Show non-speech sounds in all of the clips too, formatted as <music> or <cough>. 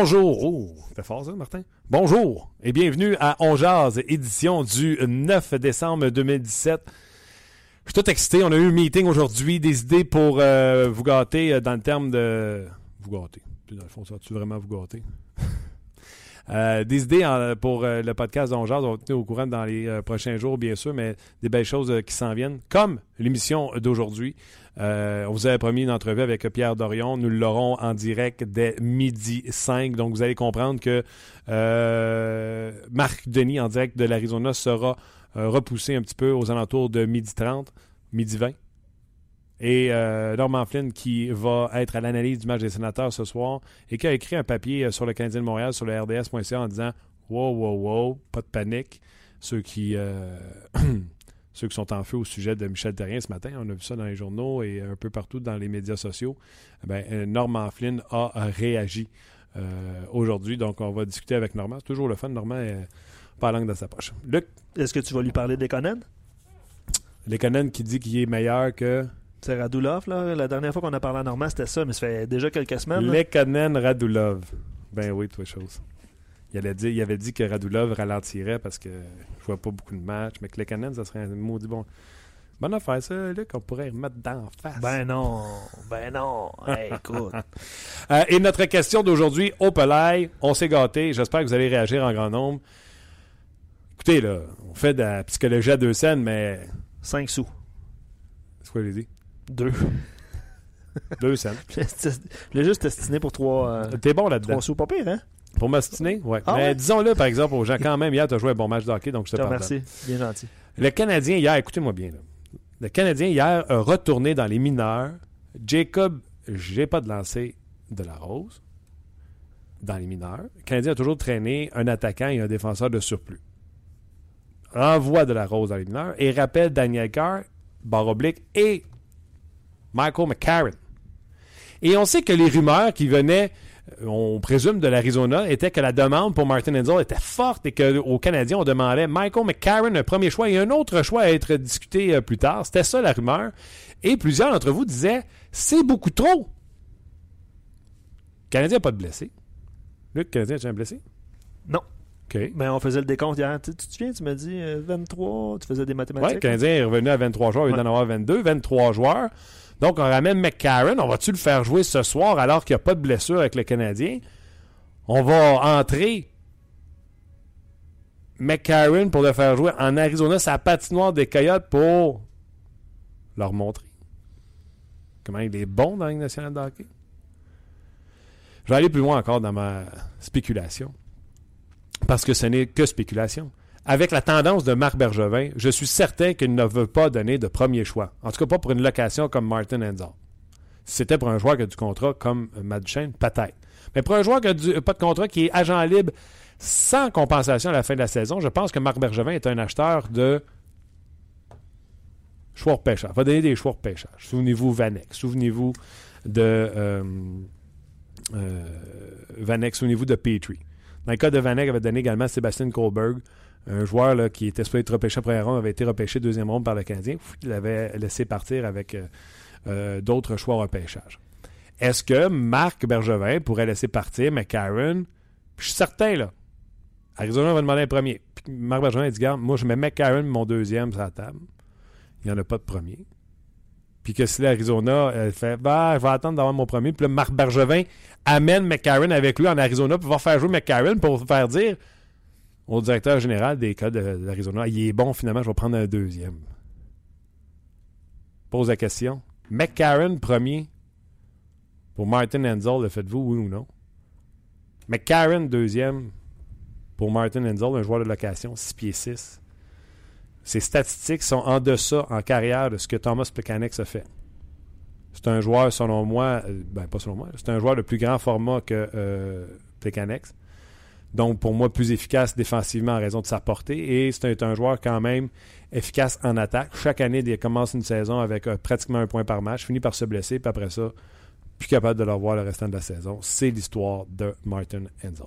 Bonjour. Oh, fort Martin? Bonjour et bienvenue à On Jazz, édition du 9 décembre 2017. Je suis tout excité. On a eu un meeting aujourd'hui, des idées pour euh, vous gâter euh, dans le terme de. Vous gâter. Dans le fond, ça va-tu vraiment vous gâter? <laughs> Euh, des idées pour le podcast d'On Jazz. On va tenir au courant dans les prochains jours, bien sûr, mais des belles choses qui s'en viennent, comme l'émission d'aujourd'hui. Euh, on vous avait promis une entrevue avec Pierre Dorion. Nous l'aurons en direct dès midi 5. Donc, vous allez comprendre que euh, Marc Denis, en direct de l'Arizona, sera euh, repoussé un petit peu aux alentours de midi 30, midi 20. Et Norman Flynn, qui va être à l'analyse du match des sénateurs ce soir et qui a écrit un papier sur le Canadien de Montréal, sur le RDS.ca, en disant Wow, wow, wow, pas de panique. Ceux qui. <clears throat> euh, ceux qui sont en feu au sujet de Michel Terrien ce matin. On a vu ça dans les journaux et un peu partout dans les médias sociaux. Eh Ben, euh, Norman Flynn a euh, réagi euh, aujourd'hui. Donc, on va discuter avec Normand. C'est toujours le fun. Normand est pas la langue dans sa poche. Luc? Est-ce que tu vas lui parler des Conan? Lekonen qui dit qu'il est meilleur que C'est Radulov, là. La dernière fois qu'on a parlé à Normand, c'était ça, mais ça fait déjà quelques semaines. là. Lekonen Radulov. Ben oui, toi, chose. Il, allait dire- il avait dit que Radulov ralentirait parce que je vois pas beaucoup de matchs, mais que Lekonen, ça serait un maudit bon. Bonne affaire, ça, Luc. On pourrait remettre d'en face. Ben non, ben non. Hey, écoute. <laughs> Euh, et notre question d'aujourd'hui, au Pelay, on s'est gâté. J'espère que vous allez réagir en grand nombre. Écoutez, là, on fait de la psychologie à deux scènes, mais 5 sous. c'est quoi j'ai dit? Deux. Deux scènes. <laughs> Je voulais juste t'estiner pour 3 T'es bon là-dedans. sous. Pas pire, hein? Pour m'ostiner? Ah mais ouais? disons-le, par exemple, aux gens, quand même, hier, tu as joué un bon match de hockey, donc je te pardonne. remercie. Bien gentil. Le Canadien, hier, écoutez-moi bien, là. le Canadien, hier, a retourné dans les mineurs. Jacob, j'ai pas de lancer de la rose dans les mineurs. Le Canadien a toujours traîné un attaquant et un défenseur de surplus. Renvoie de la rose dans les mineurs et rappelle Daniel Carr, barre oblique, et Michael McCarron. Et on sait que les rumeurs qui venaient, on présume, de l'Arizona, étaient que la demande pour Martin Enzel était forte et qu'aux Canadiens, on demandait Michael McCarron, un premier choix et un autre choix à être discuté euh, plus tard. C'était ça la rumeur. Et plusieurs d'entre vous disaient c'est beaucoup trop. Le Canadien n'a pas de blessé. Luc, le Canadien, tu as un blessé? Non. OK. Mais on faisait le décompte hier. Tu, tu te souviens, tu m'as dit euh, 23, tu faisais des Oui, mathématiques. le Canadien est revenu à 23 joueurs, il Ouais. d'en avoir 22, 23 joueurs. Donc, on ramène McCarron. On va-tu le faire jouer ce soir alors qu'il n'y a pas de blessure avec le Canadien? On va entrer McCarron pour le faire jouer en Arizona, sa patinoire des Coyotes pour leur montrer comment il est bon dans la Ligue nationale de hockey. Je vais aller plus loin encore dans ma spéculation. Parce que ce n'est que spéculation. Avec la tendance de Marc Bergevin, je suis certain qu'il ne veut pas donner de premier choix. En tout cas, pas pour une location comme Martin Enzel. Si c'était pour un joueur qui a du contrat comme Matt Duchene, peut-être. Mais pour un joueur qui n'a pas de contrat, qui est agent libre sans compensation à la fin de la saison, je pense que Marc Bergevin est un acheteur de choix de pêchage. Il va donner des choix de pêchage. Souvenez-vous Vanek. Souvenez-vous de euh, euh, Vanek. Souvenez-vous de Petrie. Dans le cas de Vanek, il avait donné également Sébastien Kohlberg, un joueur qui était supposé être repêché première ronde, avait été repêché deuxième ronde par le Canadien. Il l'avait laissé partir avec euh, euh, d'autres choix repêchage. Est-ce que Marc Bergevin pourrait laisser partir McCarron? Je suis certain, là. Arizona va demander un premier. Marc Bergevin dit Garde, moi, je mets McCarron, mon deuxième, sur la table. Il n'y en a pas de premier. Puis que si l'Arizona elle fait bah, je vais attendre d'avoir mon premier. Puis là, Marc Bergevin amène McCarron avec lui en Arizona pour faire jouer McCarron pour faire dire au directeur général des de, de l'Arizona il est bon, finalement, je vais prendre un deuxième. Pose la question. McCarron, premier. Pour Martin Enzel, le faites-vous, oui ou non? McCarron, deuxième. Pour Martin Enzel, un joueur de location, 6 pieds 6. ses statistiques sont en deçà en carrière de ce que Thomas Plekanec a fait. C'est un joueur, selon moi, euh, ben pas selon moi, c'est un joueur de plus grand format que euh, Donc, pour moi, plus efficace défensivement en raison de sa portée. Et c'est un, joueur quand même efficace en attaque. Chaque année, il commence une saison avec euh, pratiquement un point par match, finit par se blesser, puis après ça, plus capable de le revoir le restant de la saison. C'est l'histoire de Martin Enzel.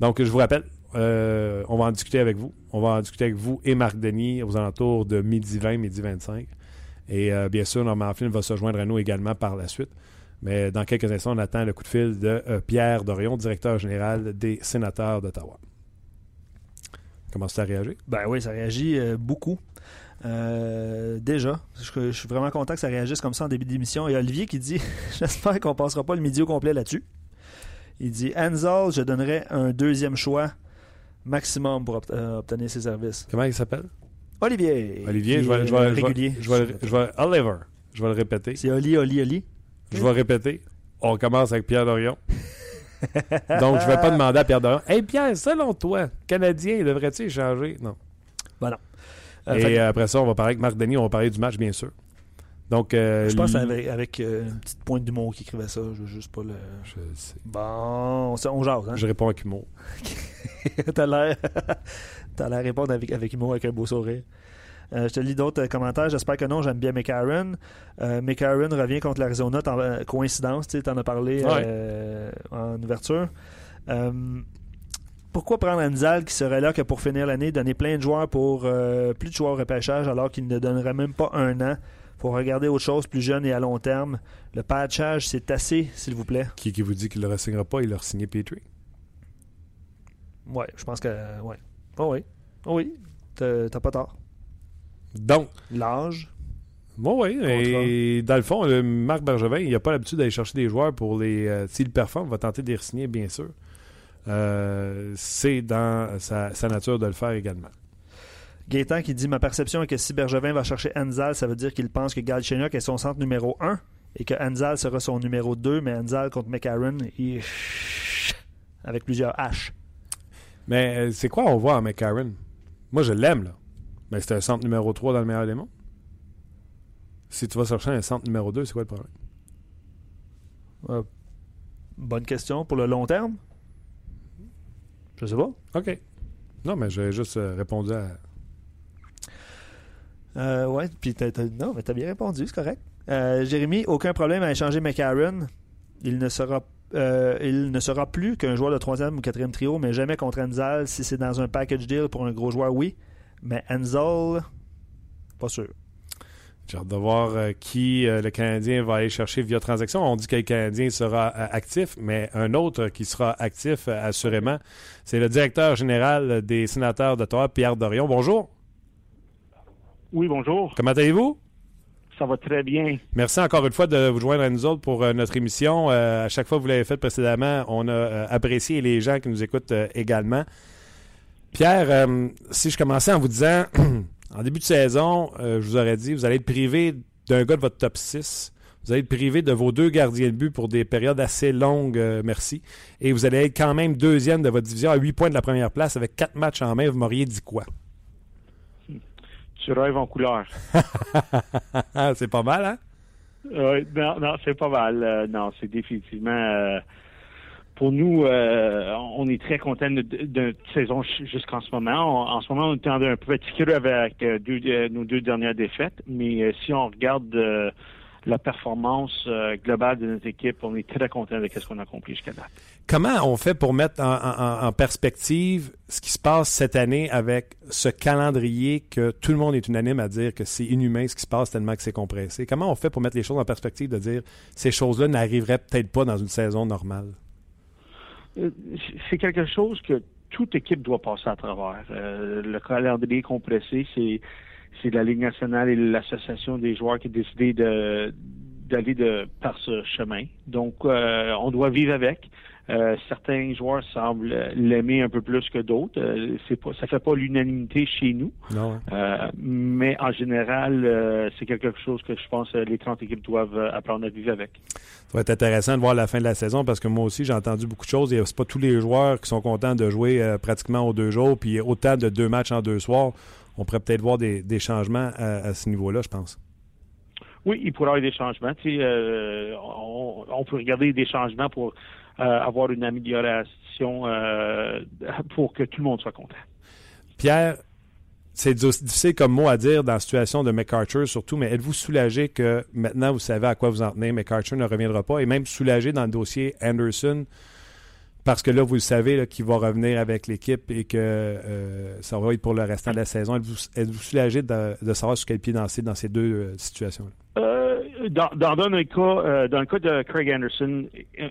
Donc, je vous rappelle, euh, on va en discuter avec vous. On va en discuter avec vous et Marc Denis aux alentours de midi 20, midi 25. Et euh, bien sûr, Norman Flynn va se joindre à nous également par la suite. Mais dans quelques instants, on attend le coup de fil de euh, Pierre Dorion, directeur général des sénateurs d'Ottawa. Comment ça réagit? Ben oui, ça réagit beaucoup. déjà, je, suis vraiment content que ça réagisse comme ça en début d'émission. Et Olivier qui dit <laughs> J'espère qu'on passera pas le midi au complet là-dessus. Il dit Enzel, je donnerais un deuxième choix maximum pour euh, obtenir ses services. Comment il s'appelle? Olivier. Olivier, je vais, je vais, régulier. Je vais, je vais, Oliver. Je vais le répéter. C'est Oli, Oli, Oli. Je vais répéter. On commence avec Pierre Dorion. <laughs> Donc, je ne vais pas demander à Pierre Dorion. Hey Pierre, selon toi, Canadien, devrait-il échanger? Non. Ben non. Euh, Et après ça, on va parler avec Marc Denis, on va parler du match, bien sûr. Donc, euh, je pense avec, avec euh, une petite pointe d'humour qui écrivait ça. Je veux juste pas le. Je sais. Bon, on, on jase. Hein? Je réponds avec humour. <laughs> <laughs> T'as l'air. T'as l'air répondre avec, avec humour, avec un beau sourire. Euh, je te lis d'autres commentaires. J'espère que non. J'aime bien McCarron. Euh, McCarron revient contre l'Arizona. Coïncidence, tu en as parlé en ouverture. pourquoi prendre Anzal qui serait là que pour finir l'année, donner plein de joueurs pour plus de joueurs au repêchage alors qu'il ne donnerait même pas un an? Faut regarder autre chose plus jeune et à long terme. Le patchage, c'est assez, s'il vous plaît. Qui, qui vous dit qu'il ne le signera pas, il leur signé Petrie? Oui, je pense que. Ouais. Oh oui. Oh oui. T'as pas tort. Donc. L'âge. Bon, oui, et dans le fond, le Marc Bergevin, il n'a pas l'habitude d'aller chercher des joueurs pour les. Euh, S'il performe, il va tenter de les signer, bien sûr. Euh, c'est dans sa, sa, nature de le faire également. Gaétan qui dit Ma perception est que si Bergevin va chercher Anzal, ça veut dire qu'il pense que Galchenyuk est son centre numéro 1 et que Anzal sera son numéro 2, mais Anzal contre McCarron, il... avec plusieurs H. Mais euh, c'est quoi on voit en McCarron Moi, je l'aime, là. Mais c'est un centre numéro 3 dans le meilleur des mondes. Si tu vas chercher un centre numéro 2, c'est quoi le problème? Euh, Bonne question. Pour le long terme? Je sais pas. OK. Non, mais j'ai juste euh, répondu à euh, ouais, puis non, mais t'as bien répondu, c'est correct. Euh, Jérémy, aucun problème à échanger McCarron. Il ne sera euh, il ne sera plus qu'un joueur de troisième ou quatrième trio, mais jamais contre Enzel. Si c'est dans un package deal pour un gros joueur, oui. Mais Enzel, pas sûr. J'ai hâte de voir euh, qui le Canadien va aller chercher via transaction. On dit que le Canadien sera actif, mais un autre qui sera actif, assurément, c'est le directeur général des sénateurs d'Ottawa, Pierre Dorion. Bonjour. Oui, bonjour. Comment allez-vous? Ça va très bien. Merci encore une fois de vous joindre à nous autres pour euh, notre émission. Euh, à chaque fois que vous l'avez fait précédemment, on a euh, apprécié les gens qui nous écoutent également. Pierre, si je commençais en vous disant, <clears throat> en début de saison, je vous aurais dit, vous allez être privé d'un gars de votre top 6. Vous allez être privé de vos deux gardiens de but pour des périodes assez longues, merci. Et vous allez être quand même deuxième de votre division à 8 points de la première place avec quatre matchs en main. Vous m'auriez dit quoi? tu rêves en couleur. <laughs> c'est pas mal, hein? Oui, non, non, c'est pas mal. Euh, non, c'est définitivement. Euh, pour nous, euh, on est très content de, de, saison jusqu'en ce moment. en ce moment, on est un peu creux avec nos deux dernières défaites, mais si on regarde la performance globale de notre équipe, on est très content de ce qu'on a accompli jusqu'à date. Comment on fait pour mettre en, perspective ce qui se passe cette année avec ce calendrier que tout le monde est unanime à dire que c'est inhumain ce qui se passe tellement que c'est compressé? Comment on fait pour mettre les choses en perspective de dire ces choses-là n'arriveraient peut-être pas dans une saison normale? Euh, c'est quelque chose que toute équipe doit passer à travers. Euh, le calendrier compressé, c'est c'est la Ligue nationale et l'association des joueurs qui ont décidé d'aller de par ce chemin. Donc, euh, on doit vivre avec. Euh, certains joueurs semblent l'aimer un peu plus que d'autres. Euh, c'est pas, ça fait pas l'unanimité chez nous. Non. Euh, mais en général, c'est quelque chose que je pense que les 30 équipes doivent apprendre à vivre avec. Ça va être intéressant de voir la fin de la saison parce que moi aussi, j'ai entendu beaucoup de choses. Et c'est pas tous les joueurs qui sont contents de jouer pratiquement aux deux jours, puis autant de deux matchs en deux soirs. on pourrait peut-être voir des, changements à, ce niveau-là, je pense. Oui, il pourrait y avoir des changements. Euh, on, peut regarder des changements pour avoir une amélioration pour que tout le monde soit content. Pierre, c'est difficile comme mot à dire dans la situation de McArthur surtout, mais êtes-vous soulagé que maintenant vous savez à quoi vous en tenez, McArthur ne reviendra pas, et même soulagé dans le dossier Anderson, parce que là, vous le savez qu'il va revenir avec l'équipe et que euh, ça va être pour le restant de la saison. Êtes-vous, soulagé de, savoir sur quel pied danser dans ces deux euh, situations-là? Euh, dans, dans, le cas, dans le cas de Craig Anderson,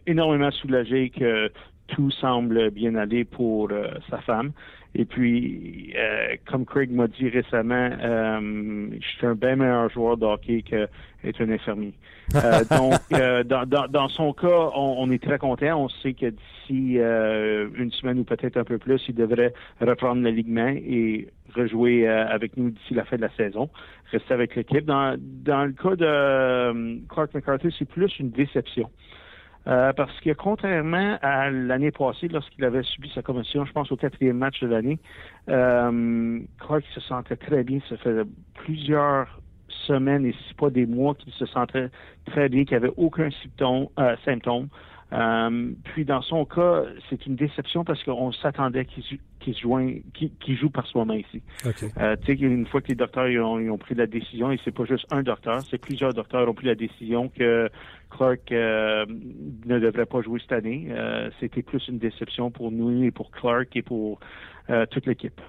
énormément soulagé que tout semble bien aller pour sa femme. Et puis, euh, comme Craig m'a dit récemment, euh, je suis un bien meilleur joueur de hockey qu'être un infirmier. <laughs> Donc, dans, dans, dans, son cas, on, on, est très content. On sait que d'ici une semaine ou peut-être un peu plus, il devrait reprendre le ligament et rejouer avec nous d'ici la fin de la saison, rester avec l'équipe. Dans, le cas de Clark McCarthy, c'est plus une déception. Euh, parce que contrairement à l'année passée, lorsqu'il avait subi sa commotion, je pense au quatrième match de l'année, euh, Clark se sentait très bien. Ça fait plusieurs semaines et si pas des mois qu'il se sentait très bien, qu'il avait aucun. Euh, symptôme. Euh, puis dans son cas, c'est une déception parce qu'on s'attendait qu'il qui qui, joue par soi-même ici. Euh, tu sais, une fois que les docteurs ils ont, pris la décision, et c'est pas juste un docteur, c'est plusieurs docteurs ont pris la décision que Clark euh, ne devrait pas jouer cette année. C'était plus une déception pour nous et pour Clark et pour toute l'équipe.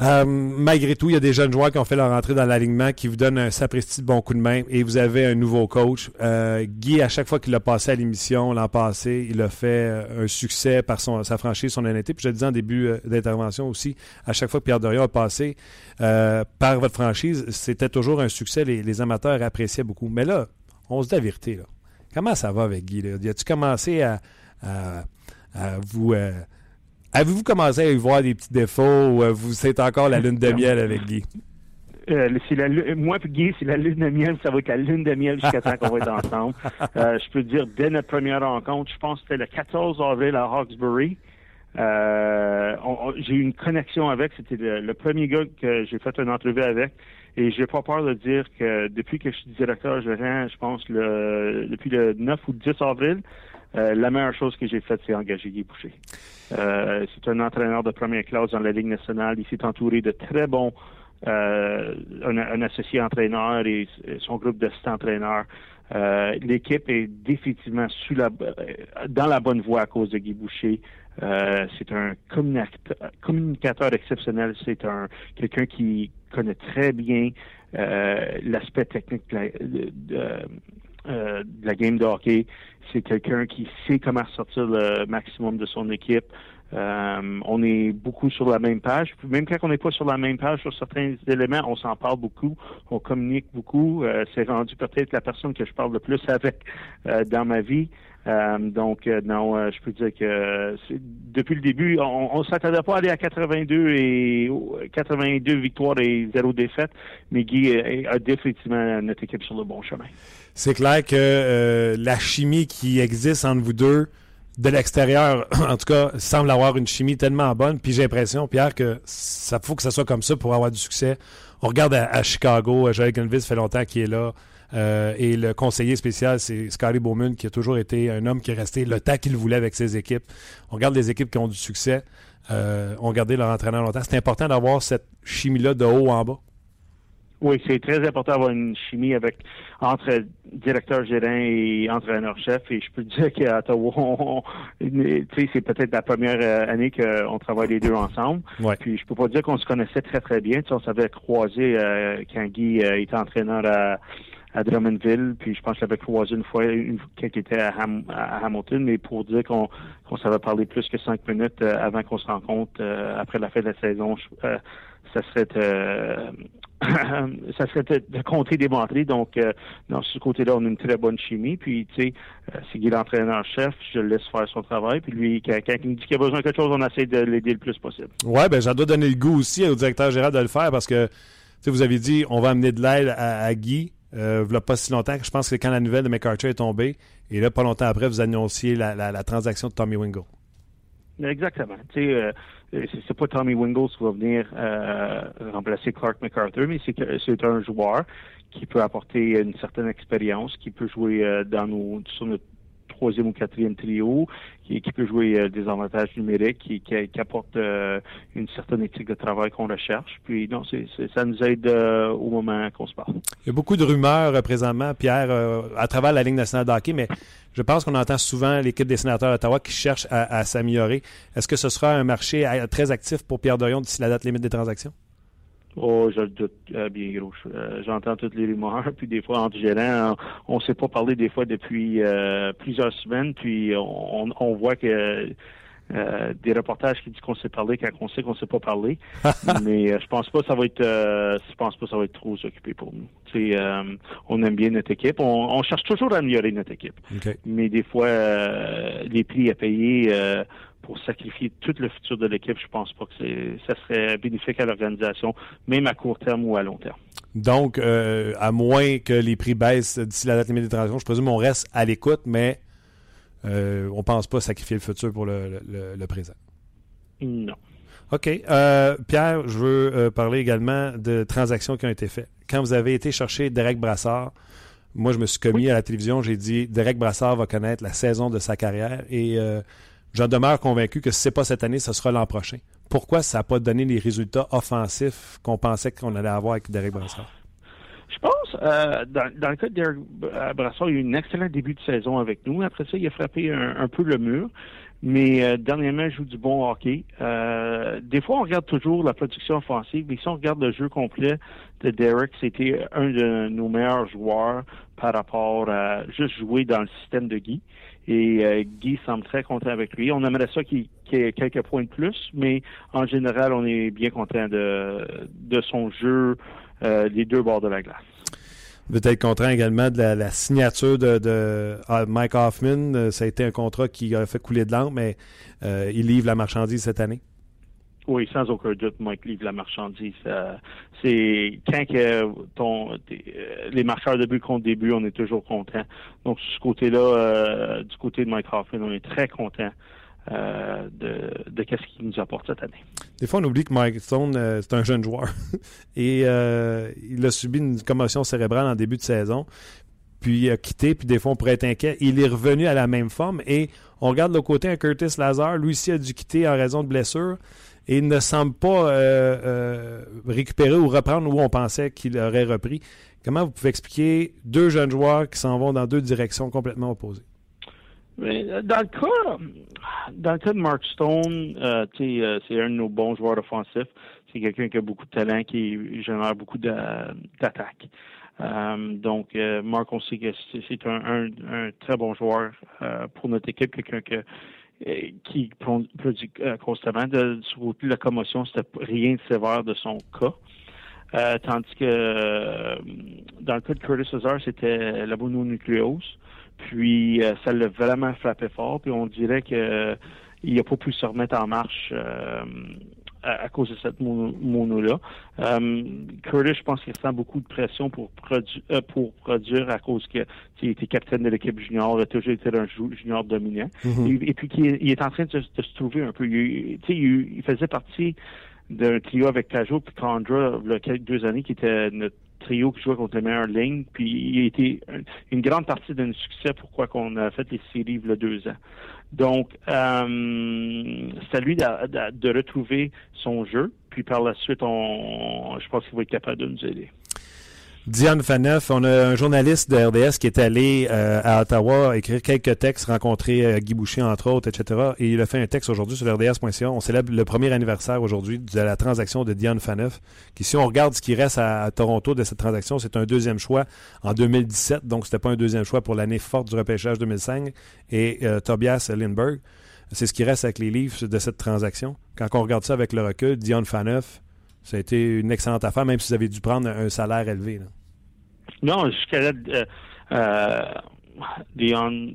Euh, malgré tout, il y a des jeunes joueurs qui ont fait leur entrée dans l'alignement, qui vous donnent un sapristi de bon coup de main et vous avez un nouveau coach. Euh, Guy, à chaque fois qu'il a passé à l'émission l'an passé, il a fait euh, un succès par son, sa franchise, son honnêteté. Puis je le disais en début d'intervention aussi, à chaque fois que Pierre Dorion a passé par votre franchise, c'était toujours un succès. Les, amateurs appréciaient beaucoup. Mais là, on se dit la vérité. Comment ça va avec Guy? As-tu commencé à vous Avez-vous commencé à y voir des petits défauts ou euh, vous êtes encore la lune de miel avec Guy? Euh, moi et Guy, c'est la lune de miel, ça va être la lune de miel jusqu'à temps qu'on va être ensemble. <laughs> Euh, je peux dire, dès notre première rencontre, je pense que c'était le 14 avril à Hawkesbury. j'ai eu une connexion avec, c'était le, premier gars que j'ai fait une entrevue avec. Et j'ai pas peur de dire que depuis que je suis directeur gérant, je pense le depuis le 9 ou 10 avril, la meilleure chose que j'ai faite, c'est engager Guy Boucher. Euh, c'est un entraîneur de première classe dans la Ligue nationale. Il s'est entouré de très bons euh, un, associé entraîneur et son groupe d'assistants entraîneurs. Euh, l'équipe est définitivement sous la, dans la bonne voie à cause de Guy Boucher. c'est un communicateur, exceptionnel. C'est un quelqu'un qui connaît très bien l'aspect technique de, la game de hockey. C'est quelqu'un qui sait comment sortir le maximum de son équipe. Euh, on est beaucoup sur la même page. Même quand on n'est pas sur la même page sur certains éléments, on s'en parle beaucoup, on communique beaucoup. Euh, c'est rendu peut-être la personne que je parle le plus <laughs> avec euh, dans ma vie. donc non, je peux dire que depuis le début, on, ne s'attendait pas à aller à 82 et 82 victoires et zéro défaite, mais Guy a définitivement notre équipe sur le bon chemin c'est clair que euh, la chimie qui existe entre vous deux, de l'extérieur, <clears throat> en tout cas, semble avoir une chimie tellement bonne. Puis j'ai l'impression, Pierre, que ça faut que ça soit comme ça pour avoir du succès. On regarde à, Chicago, Joel Gunvis fait longtemps qu'il est là. Euh, et le conseiller spécial, c'est Scotty Bowman, qui a toujours été un homme qui est resté le temps qu'il voulait avec ses équipes. On regarde les équipes qui ont du succès. Euh, on regardait leur entraîneur longtemps. C'est important d'avoir cette chimie-là de haut en bas. Oui, c'est très important d'avoir une chimie avec entre directeur gérant et entraîneur-chef. Et je peux te dire qu'à Ottawa, <laughs> c'est peut-être la première euh, année qu'on travaille les deux ensemble. Puis je peux pas dire qu'on se connaissait très très bien. on s'avait croisé euh, quand Guy euh, était entraîneur à, à Drummondville, puis je pense que j'avais croisé une fois une, quand il était à, Hamilton, mais pour dire qu'on qu'on savait parler plus que cinq minutes avant qu'on se rencontre après la fin de la saison, ça serait <coughs> ça serait de, compter des menteries. Donc, euh, dans ce côté-là, on a une très bonne chimie. Puis, tu sais, euh, c'est Guy l'entraîneur-chef, je le laisse faire son travail. Puis lui, quand, il me dit qu'il a besoin de quelque chose, on essaie de l'aider le plus possible. Ouais, ben ça doit donner le goût aussi au directeur général de le faire parce que, tu sais, vous avez dit, on va amener de l'aide à, Guy. Euh, il pas si longtemps que je pense que quand la nouvelle de McArthur est tombée, et là, pas longtemps après, vous annonciez la, la transaction de Tommy Wingo. Exactement. Tu sais, euh, c'est pas Tommy Wingles qui va venir remplacer Clark MacArthur, mais c'est c'est un joueur qui peut apporter une certaine expérience, qui peut jouer dans nos sur notre troisième ou quatrième trio, qui, peut jouer euh, des avantages numériques, qui, qui, apporte euh, une certaine éthique de travail qu'on recherche. Puis non, ça nous aide euh, au moment qu'on se parle. Il y a beaucoup de rumeurs présentement, Pierre, à travers la Ligue nationale de mais je pense qu'on entend souvent l'équipe des sénateurs d'Ottawa qui cherche à, à s'améliorer. Est-ce que ce sera un marché très actif pour Pierre Dorion d'ici la date limite des transactions? Oh, je le doute euh, bien gros. Euh, j'entends toutes les rumeurs, <laughs> puis des fois entre gérants, on ne s'est pas parlé des fois depuis euh, plusieurs semaines, puis on, on voit que des reportages qui disent qu'on s'est parlé quand on sait qu'on s'est pas parlé. <laughs> Mais je pense pas que ça va être je pense pas ça va être trop occupé pour nous. on aime bien notre équipe. On, cherche toujours à améliorer notre équipe. Mais des fois les prix à payer pour sacrifier tout le futur de l'équipe, je pense pas que ça serait bénéfique à l'organisation, même à court terme ou à long terme. Donc, euh, à moins que les prix baissent d'ici la date limite des transactions, je présume qu'on reste à l'écoute, mais euh, on ne pense pas sacrifier le futur pour le, présent. Non. OK. Euh, Pierre, je veux parler également de transactions qui ont été faites. Quand vous avez été chercher Derek Brassard, moi, je me suis commis à la télévision, j'ai dit Derek Brassard va connaître la saison de sa carrière et J'en demeure convaincu que si ce n'est pas cette année, ce sera l'an prochain. Pourquoi ça n'a pas donné les résultats offensifs qu'on pensait qu'on allait avoir avec Derek Brassard? Je pense, euh, dans, le cas de Derek Brassard, il a eu un excellent début de saison avec nous. Après ça, il a frappé un, peu le mur. Mais euh, dernièrement, il joue du bon hockey. Euh, des fois, on regarde toujours la production offensive, mais si on regarde le jeu complet de Derek, c'était un de nos meilleurs joueurs par rapport à juste jouer dans le système de Guy. Et euh, Guy semble très content avec lui. On aimerait ça qu'il ait quelques points de plus, mais en général, on est bien content de, de son jeu euh, des deux bords de la glace. Vous êtes content également de la, signature de, ah, Mike Hoffman. Euh, ça a été un contrat qui a fait couler de l'encre, mais il livre la marchandise cette année. Oui, sans aucun doute, Mike livre la marchandise. c'est quand que euh, les marcheurs de but comptent des buts, on est toujours content. Donc, ce côté-là, euh, du côté de Mike Hoffman, on est très content euh, de, de ce qu'il nous apporte cette année. Des fois, on oublie que Mike Stone, c'est un jeune joueur. <laughs> Et il a subi une commotion cérébrale en début de saison. Puis il a quitté, puis des fois, on pourrait être inquiet. Il est revenu à la même forme. Et on regarde le côté, un Curtis Lazar, lui aussi a dû quitter en raison de blessure et il ne semble pas euh, euh, récupérer ou reprendre où on pensait qu'il aurait repris. Comment vous pouvez expliquer deux jeunes joueurs qui s'en vont dans deux directions complètement opposées? Euh, dans le cas, dans le cas de Mark Stone, c'est un de nos bons joueurs offensifs. C'est quelqu'un qui a beaucoup de talent, qui génère beaucoup d'attaques. donc, Mark, on sait que c'est un, très bon joueur pour notre équipe, quelqu'un que qui produit euh, constamment. De, la commotion, c'était rien de sévère de son cas. Euh, tandis que dans le cas de Curtis Hazard, c'était la mononucléose. Puis ça l'a vraiment frappé fort. Puis on dirait que il n'a pas pu se remettre en marche à, cause de cette mono-là. Euh, Curtis, je pense qu'il sent beaucoup de pression pour, euh, pour produire à cause qu'il était capitaine de l'équipe junior, il a toujours été un junior dominant. Mm-hmm. et, puis il est en train de, se trouver un peu. Il, il, il faisait partie d'un trio avec Cajot puis Condra il y a quelques deux années qui était notre trio qui jouait contre les meilleures lignes. Puis il a été une grande partie notre succès pourquoi qu'on a fait les séries il y a deux ans. Donc, euh, c'est à lui de, de, retrouver son jeu. Puis par la suite, on, je pense qu'il va être capable de nous aider. Diane Faneuf, on a un journaliste de RDS qui est allé euh, à Ottawa écrire quelques textes, rencontrer euh, Guy Boucher, entre autres, etc. Et il a fait un texte aujourd'hui sur RDS.ca. On célèbre le premier anniversaire aujourd'hui de la transaction de Diane Faneuf, si on regarde ce qui reste à, Toronto de cette transaction, c'est un deuxième choix en 2017. Donc, c'était pas un deuxième choix pour l'année forte du repêchage 2005. Et euh, Tobias Lindbergh, c'est ce qui reste avec les livres de cette transaction. Quand on regarde ça avec le recul, Diane Faneuf, ça a été une excellente affaire, même si vous avez dû prendre un salaire élevé. Non, jusqu'à là, euh, euh, Dion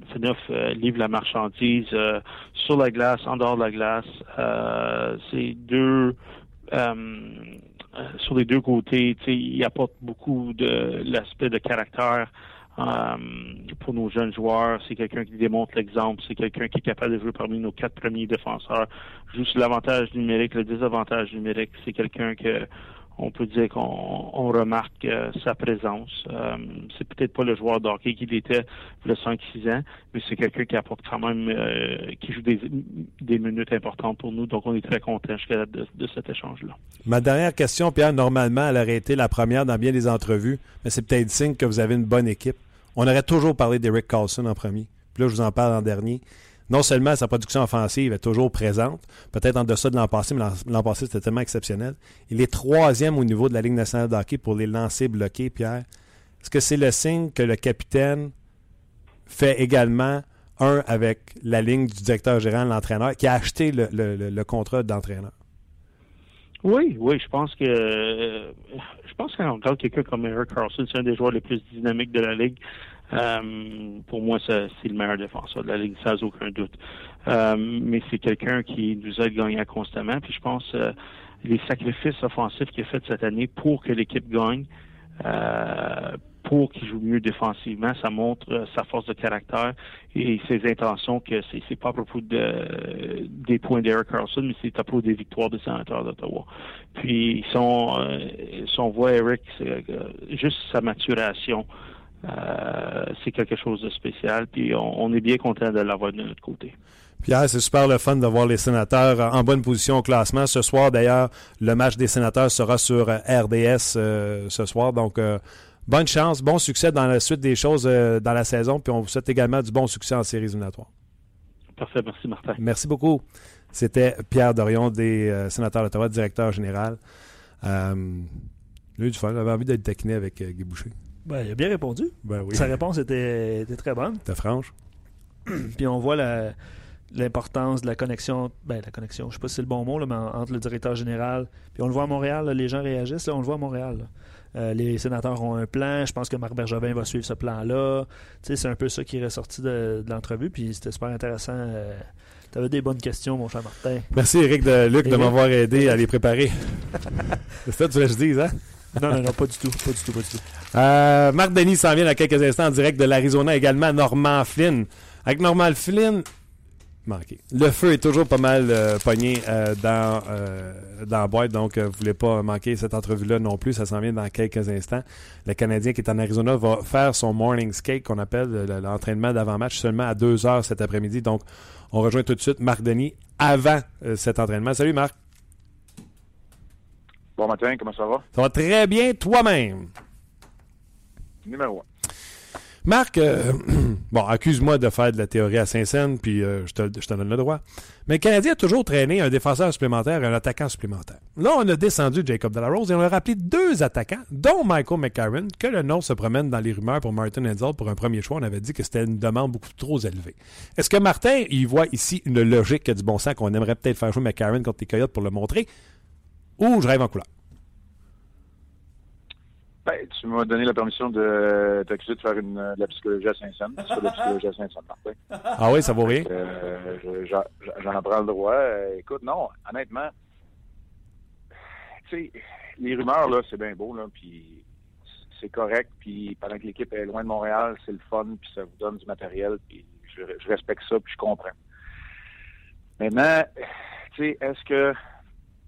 euh, livre la marchandise euh, sur la glace, en dehors de la glace. c'est deux sur les deux côtés, il apporte beaucoup de l'aspect de caractère euh, pour nos jeunes joueurs. C'est quelqu'un qui démontre l'exemple. C'est quelqu'un qui est capable de jouer parmi nos quatre premiers défenseurs. Juste l'avantage numérique, le désavantage numérique. C'est quelqu'un que on peut dire qu'on remarque euh, sa présence. Euh, c'est peut-être pas le joueur d'hockey qu'il était le 5-6 ans, mais c'est quelqu'un qui apporte quand même, euh, qui joue des, minutes importantes pour nous. Donc, on est très content jusqu'à de, de cet échange-là. Ma dernière question, Pierre, normalement, elle aurait été la première dans bien des entrevues, mais c'est peut-être signe que vous avez une bonne équipe. On aurait toujours parlé d'Eric Carlson en premier. Puis là, je vous en parle en dernier non seulement sa production offensive est toujours présente, peut-être en deçà de l'an passé, mais l'an passé c'était tellement exceptionnel. Il est troisième au niveau de la Ligue nationale de pour les lancers bloqués, Pierre. Est-ce que c'est le signe que le capitaine fait également un avec la ligne du directeur général, l'entraîneur, qui a acheté le, contrat d'entraîneur? Oui, oui, je pense que je pense qu'on regarde quelqu'un comme Eric Carlson, c'est un des joueurs les plus dynamiques de la ligue. Euh, pour moi, c'est le meilleur défenseur de la Ligue, sans aucun doute. Euh, mais c'est quelqu'un qui nous aide gagner constamment. Puis je pense euh, les sacrifices offensifs qu'il a fait cette année pour que l'équipe gagne, euh, pour qu'il joue mieux défensivement, ça montre sa force de caractère et ses intentions que c'est pas à propos de, des points d'Eric Carlson, mais c'est à propos des victoires des sénateurs d'Ottawa. Puis son, son voix Eric, juste sa maturation. Euh, c'est quelque chose de spécial. Puis on, est bien content de l'avoir de notre côté. Pierre, c'est super le fun de voir les sénateurs en bonne position au classement. Ce soir, d'ailleurs, le match des sénateurs sera sur RDS euh, ce soir. Donc, euh, bonne chance, bon succès dans la suite des choses dans la saison. Puis on vous souhaite également du bon succès en séries éliminatoires. Parfait, merci Martin. Merci beaucoup. C'était Pierre Dorion des sénateurs d'Ottawa, directeur général. lui, du j'avais envie d'être taquiné avec Guy Boucher. Ben, il a bien répondu. Ben oui. Sa réponse était, très bonne. C'était franche. <clears throat> Puis on voit l'importance de la connexion, ben la connexion, je sais pas si c'est le bon mot, mais entre le directeur général, puis on le voit à Montréal, les gens réagissent, on le voit à Montréal. Euh, les sénateurs ont un plan, je pense que Marc Bergevin va suivre ce plan-là. c'est un peu ça qui est ressorti de, l'entrevue, puis c'était super intéressant. Euh, tu avais des bonnes questions, mon cher Martin. Merci, Eric de Luc, de m'avoir aidé à les préparer. <laughs> c'est ça que tu veux que je dise, hein? Non, non, non, pas du tout. Pas du tout, pas du tout. Euh, Marc Denis s'en vient dans quelques instants en direct de l'Arizona également. Norman Flynn. Avec Norman Flynn, manqué. Le feu est toujours pas mal euh, pogné euh, dans, dans la boîte, donc vous ne voulez pas manquer cette entrevue-là non plus. Ça s'en vient dans quelques instants. Le Canadien qui est en Arizona va faire son morning skate qu'on appelle l'entraînement d'avant-match seulement à 2 heures cet après-midi. Donc, on rejoint tout de suite Marc Denis avant cet entraînement. Salut Marc. Bon matin, comment ça va? Ça va très bien toi-même. Numéro un. Marc, euh, <clears throat> bon, accuse-moi de faire de la théorie à Saint-Saëns, puis euh, je, te, donne le droit. Mais le Canadien a toujours traîné un défenseur supplémentaire et un attaquant supplémentaire. Là, on a descendu Jacob Delarose et on a rappelé deux attaquants, dont Michael McCarron, que le nom se promène dans les rumeurs pour Martin Enzel pour un premier choix. On avait dit que c'était une demande beaucoup trop élevée. Est-ce que Martin, il voit ici une logique du bon sens qu'on aimerait peut-être faire jouer McCarron contre les Coyotes pour le montrer? ou je rêve en couleur? Ben, tu m'as donné la permission de t'accuser de faire une, de la psychologie à Saint-Saëns. C'est de la psychologie à Saint-Saëns. Ah oui, ça vaut rien? Euh, J'en apprends le droit. Euh, écoute, non, honnêtement, tu sais, les rumeurs, là, c'est bien beau, là, puis c'est correct, puis pendant que l'équipe est loin de Montréal, c'est le fun, puis ça vous donne du matériel, puis je, je respecte ça, puis je comprends. Maintenant, tu sais, est-ce que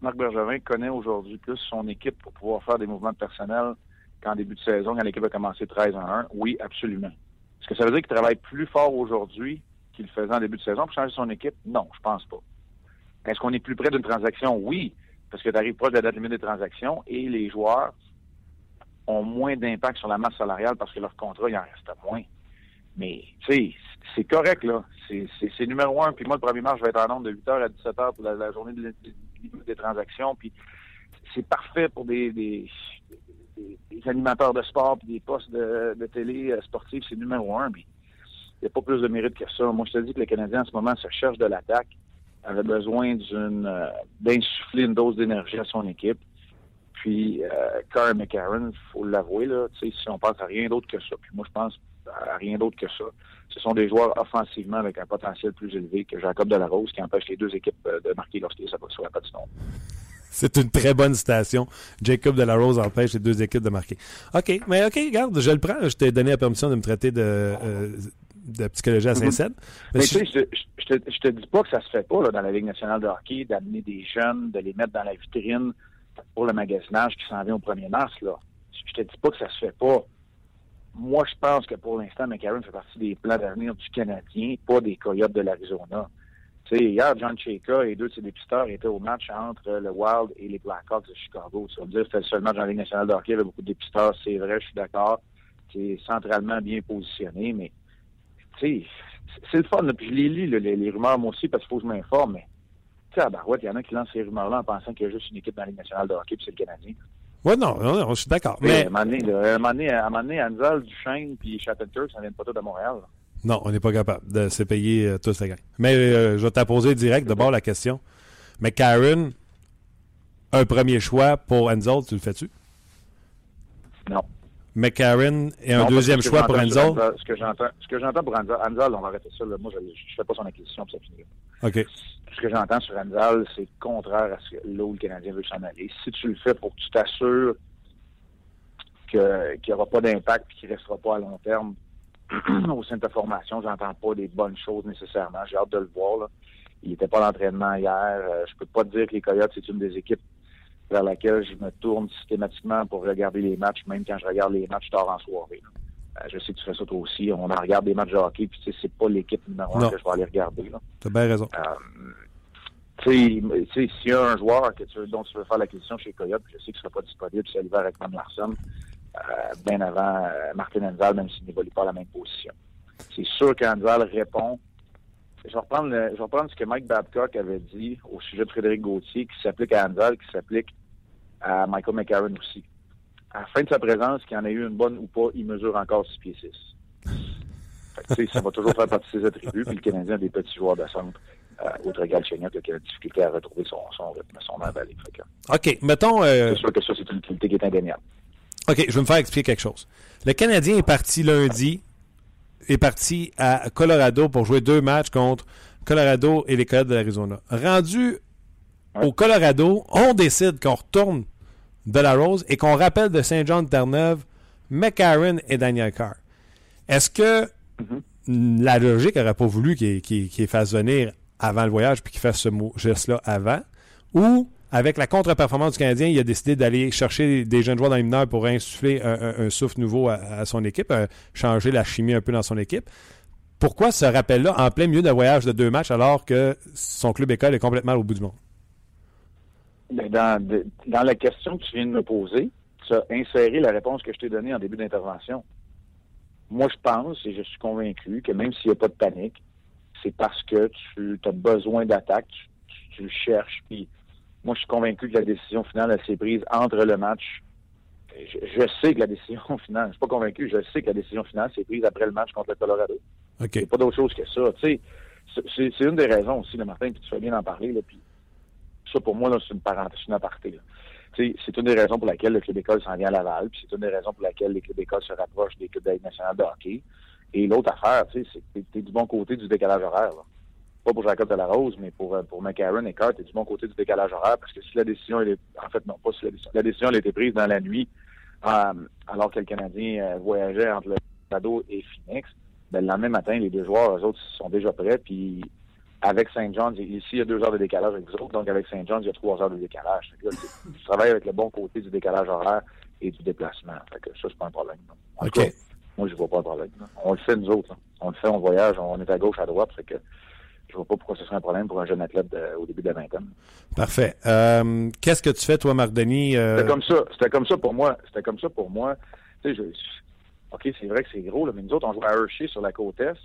Marc Bergevin connaît aujourd'hui plus son équipe pour pouvoir faire des mouvements personnels qu'en début de saison, quand l'équipe a commencé 13 en 1? Oui, absolument. Est-ce que ça veut dire qu'il travaille plus fort aujourd'hui qu'il le faisait en début de saison pour changer son équipe? Non, je pense pas. Est-ce qu'on est plus près d'une transaction? Oui, parce que tu arrives proche de la date limite des transactions et les joueurs ont moins d'impact sur la masse salariale parce que leur contrat, il en reste moins. Mais, tu sais, c'est correct, là. C'est numéro un. Puis moi, le premier mars, je vais être en nombre de 8h à 17h pour la, journée des transactions. Puis c'est parfait pour des, des, animateurs de sport puis des postes de, télé euh, sportifs. C'est numéro un. Puis il n'y a pas plus de mérite que ça. Moi, je te dis que les Canadiens, en ce moment, se cherchent de l'attaque. avait besoin d'une euh, d'insuffler une dose d'énergie à son équipe. Puis, euh, McCarron, il faut l'avouer, là, si on pense à rien d'autre que ça. Puis moi, je pense à rien d'autre que ça. Ce sont des joueurs offensivement avec un potentiel plus élevé que Jacob Delarose qui empêche les deux équipes euh, de marquer lorsqu'ils s'aperçoivent sur la patinoire. C'est une très bonne citation. Jacob de la Rose empêche les deux équipes de marquer. OK, mais OK, regarde, je le prends. Je t'ai donné la permission de me traiter de, euh, de psychologie à Saint-Ced. Mais, tu sais, je, je, te, je te dis pas que ça se fait pas là, dans la Ligue nationale de hockey, d'amener des jeunes, de les mettre dans la vitrine pour le magasinage qui s'en vient au 1er mars. Là. Je te dis pas que ça se fait pas. Moi, je pense que pour l'instant, McCarron fait partie des plans d'avenir du Canadien, pas des Coyotes de l'Arizona. Hier, John Cheka et deux de ses dépisteurs étaient au match entre le Wild et les Blackhawks de Chicago. Ça veut dire que c'était le seul match dans la Ligue nationale de hockey. Il y avait beaucoup de dépisteurs, c'est vrai, je suis d'accord. C'est centralement bien positionné, mais c'est le fun. Puis je les lis, les, les, rumeurs, moi aussi, parce qu'il faut que je m'informe, mais à Barouette, il y en a qui lancent ces rumeurs-là en pensant qu'il y a juste une équipe dans la Ligue nationale de hockey, puis c'est le Canadien. Oui, non, non, non, je suis d'accord. Mais... À un moment donné, à un moment donné, à un moment donné Anzal, Duchesne puis Chattenkirk, ça vient pas tout de Montréal. Là. Non, on n'est pas capable de se payer euh, tous les gars. Mais euh, je vais t'apposer direct d'abord la question. Mais Karen, un premier choix pour Enzo, tu le fais-tu? Non. McCarron et un non, deuxième choix pour Enzo? Ce que j'entends, pour Enzo, Enzo, on va arrêter ça. Là. Moi, je ne fais pas son acquisition, puis ça finit. OK. Ce que j'entends sur Enzo, c'est contraire à ce que où le Canadien veut s'en aller. Si tu le fais pour que tu t'assures qu'il n'y aura pas d'impact et qu'il ne restera pas à long terme <clears throat> au sein de ta formation, j'entends pas des bonnes choses nécessairement. J'ai hâte de le voir. Là. Il n'était pas à l'entraînement hier. Euh, je peux pas te dire que les Coyotes, c'est une des équipes vers laquelle je me tourne systématiquement pour regarder les matchs, même quand je regarde les matchs tard en soirée. Euh, je sais que tu fais ça toi aussi. On en regarde des matchs de hockey, puis tu sais, c'est pas l'équipe numéro un que je vais aller regarder. Tu as bien raison. Euh, tu sais, s'il y a un joueur que tu, dont tu veux faire l'acquisition chez Coyote, je sais qu'il ne sera pas disponible, c'est l'hiver avec Van Larson, bien avant euh, Martin Enval, même s'il n'évolue pas à la même position. C'est sûr qu'Enval répond. Je vais, reprendre le, je vais reprendre ce que Mike Babcock avait dit au sujet de Frédéric Gauthier, qui s'applique à Enval, qui s'applique à Michael McCarron aussi. À la fin de sa présence, qu'il en ait eu une bonne ou pas, il mesure encore 6 pieds 6. ça va toujours faire partie de ses attributs, puis le Canadien a des petits joueurs de centre. Euh, autre égal qui a la difficulté à retrouver son, son rythme, son emballé. OK, mettons... Euh... C'est sûr que ça, c'est une utilité qui est indéniable. OK, je vais me faire expliquer quelque chose. Le Canadien est parti lundi, est parti à Colorado pour jouer deux matchs contre Colorado et les Coyotes de l'Arizona. Rendu ouais. au Colorado, on décide qu'on retourne de la Rose et qu'on rappelle de Saint-Jean-de-Terre-Neuve McCarron et Daniel Carr. Est-ce que mm-hmm. la logique n'aurait pas voulu qu'il qu qu fasse venir avant le voyage puis qu'il fasse ce geste-là avant? Ou avec la contre-performance du Canadien, il a décidé d'aller chercher des jeunes joueurs dans les mineurs pour insuffler un, souffle nouveau à, son équipe, euh, changer la chimie un peu dans son équipe. Pourquoi ce rappel-là en plein milieu d'un voyage de deux matchs alors que son club école est complètement au bout du monde? Dans, la question que tu viens de me poser, tu as inséré la réponse que je t'ai donnée en début d'intervention. Moi, je pense et je suis convaincu que même s'il n'y a pas de panique, c'est parce que tu as besoin d'attaque, tu, tu, tu, cherches, puis moi, je suis convaincu que la décision finale, elle s'est prise entre le match. Je, je, sais que la décision <laughs> finale, je suis pas convaincu, je sais que la décision finale s'est prise après le match contre le Colorado. Okay. Pas d'autre chose que ça. Tu sais, c'est une des raisons aussi, le Martin, puis tu fais bien en parler, là, puis ça, pour moi, c'est une parenthèse, une aparté. C'est une des raisons pour laquelle le club école s'en vient à Laval, puis c'est une des raisons pour laquelle les écoles se rapprochent des clubs nationales de hockey. Et l'autre affaire, tu sais, c'est que tu es du bon côté du décalage horaire. Là pas pour Jacob de la Rose, mais pour, pour McCarron et Carter, du bon côté du décalage horaire, parce que si la décision, elle est, en fait, non, pas si la décision, la décision, elle a été prise dans la nuit, euh, alors que le Canadien euh, voyageait entre le Colorado et Phoenix, ben, le lendemain matin, les deux joueurs, eux autres, sont déjà prêts, puis avec Saint John's, ici, il y a deux heures de décalage avec vous autres, donc avec Saint John's, il y a trois heures de décalage. Là, tu travailles avec le bon côté du décalage horaire et du déplacement. Fait que ça, c'est pas un problème. En OK. Cas, moi, je vois pas de problème. On le fait, nous autres. Là. On le fait, on voyage, on est à gauche, à droite, fait que je vois pas pourquoi ce serait un problème pour un jeune athlète de, au début de la vingtaine. Parfait. Euh, Qu'est-ce que tu fais, toi, Marc Denis? Euh... C'était comme ça. C'était comme ça pour moi. C'était comme ça pour moi. Tu sais, je, OK, c'est vrai que c'est gros, là, mais nous autres, on jouait à Hershey sur la côte Est.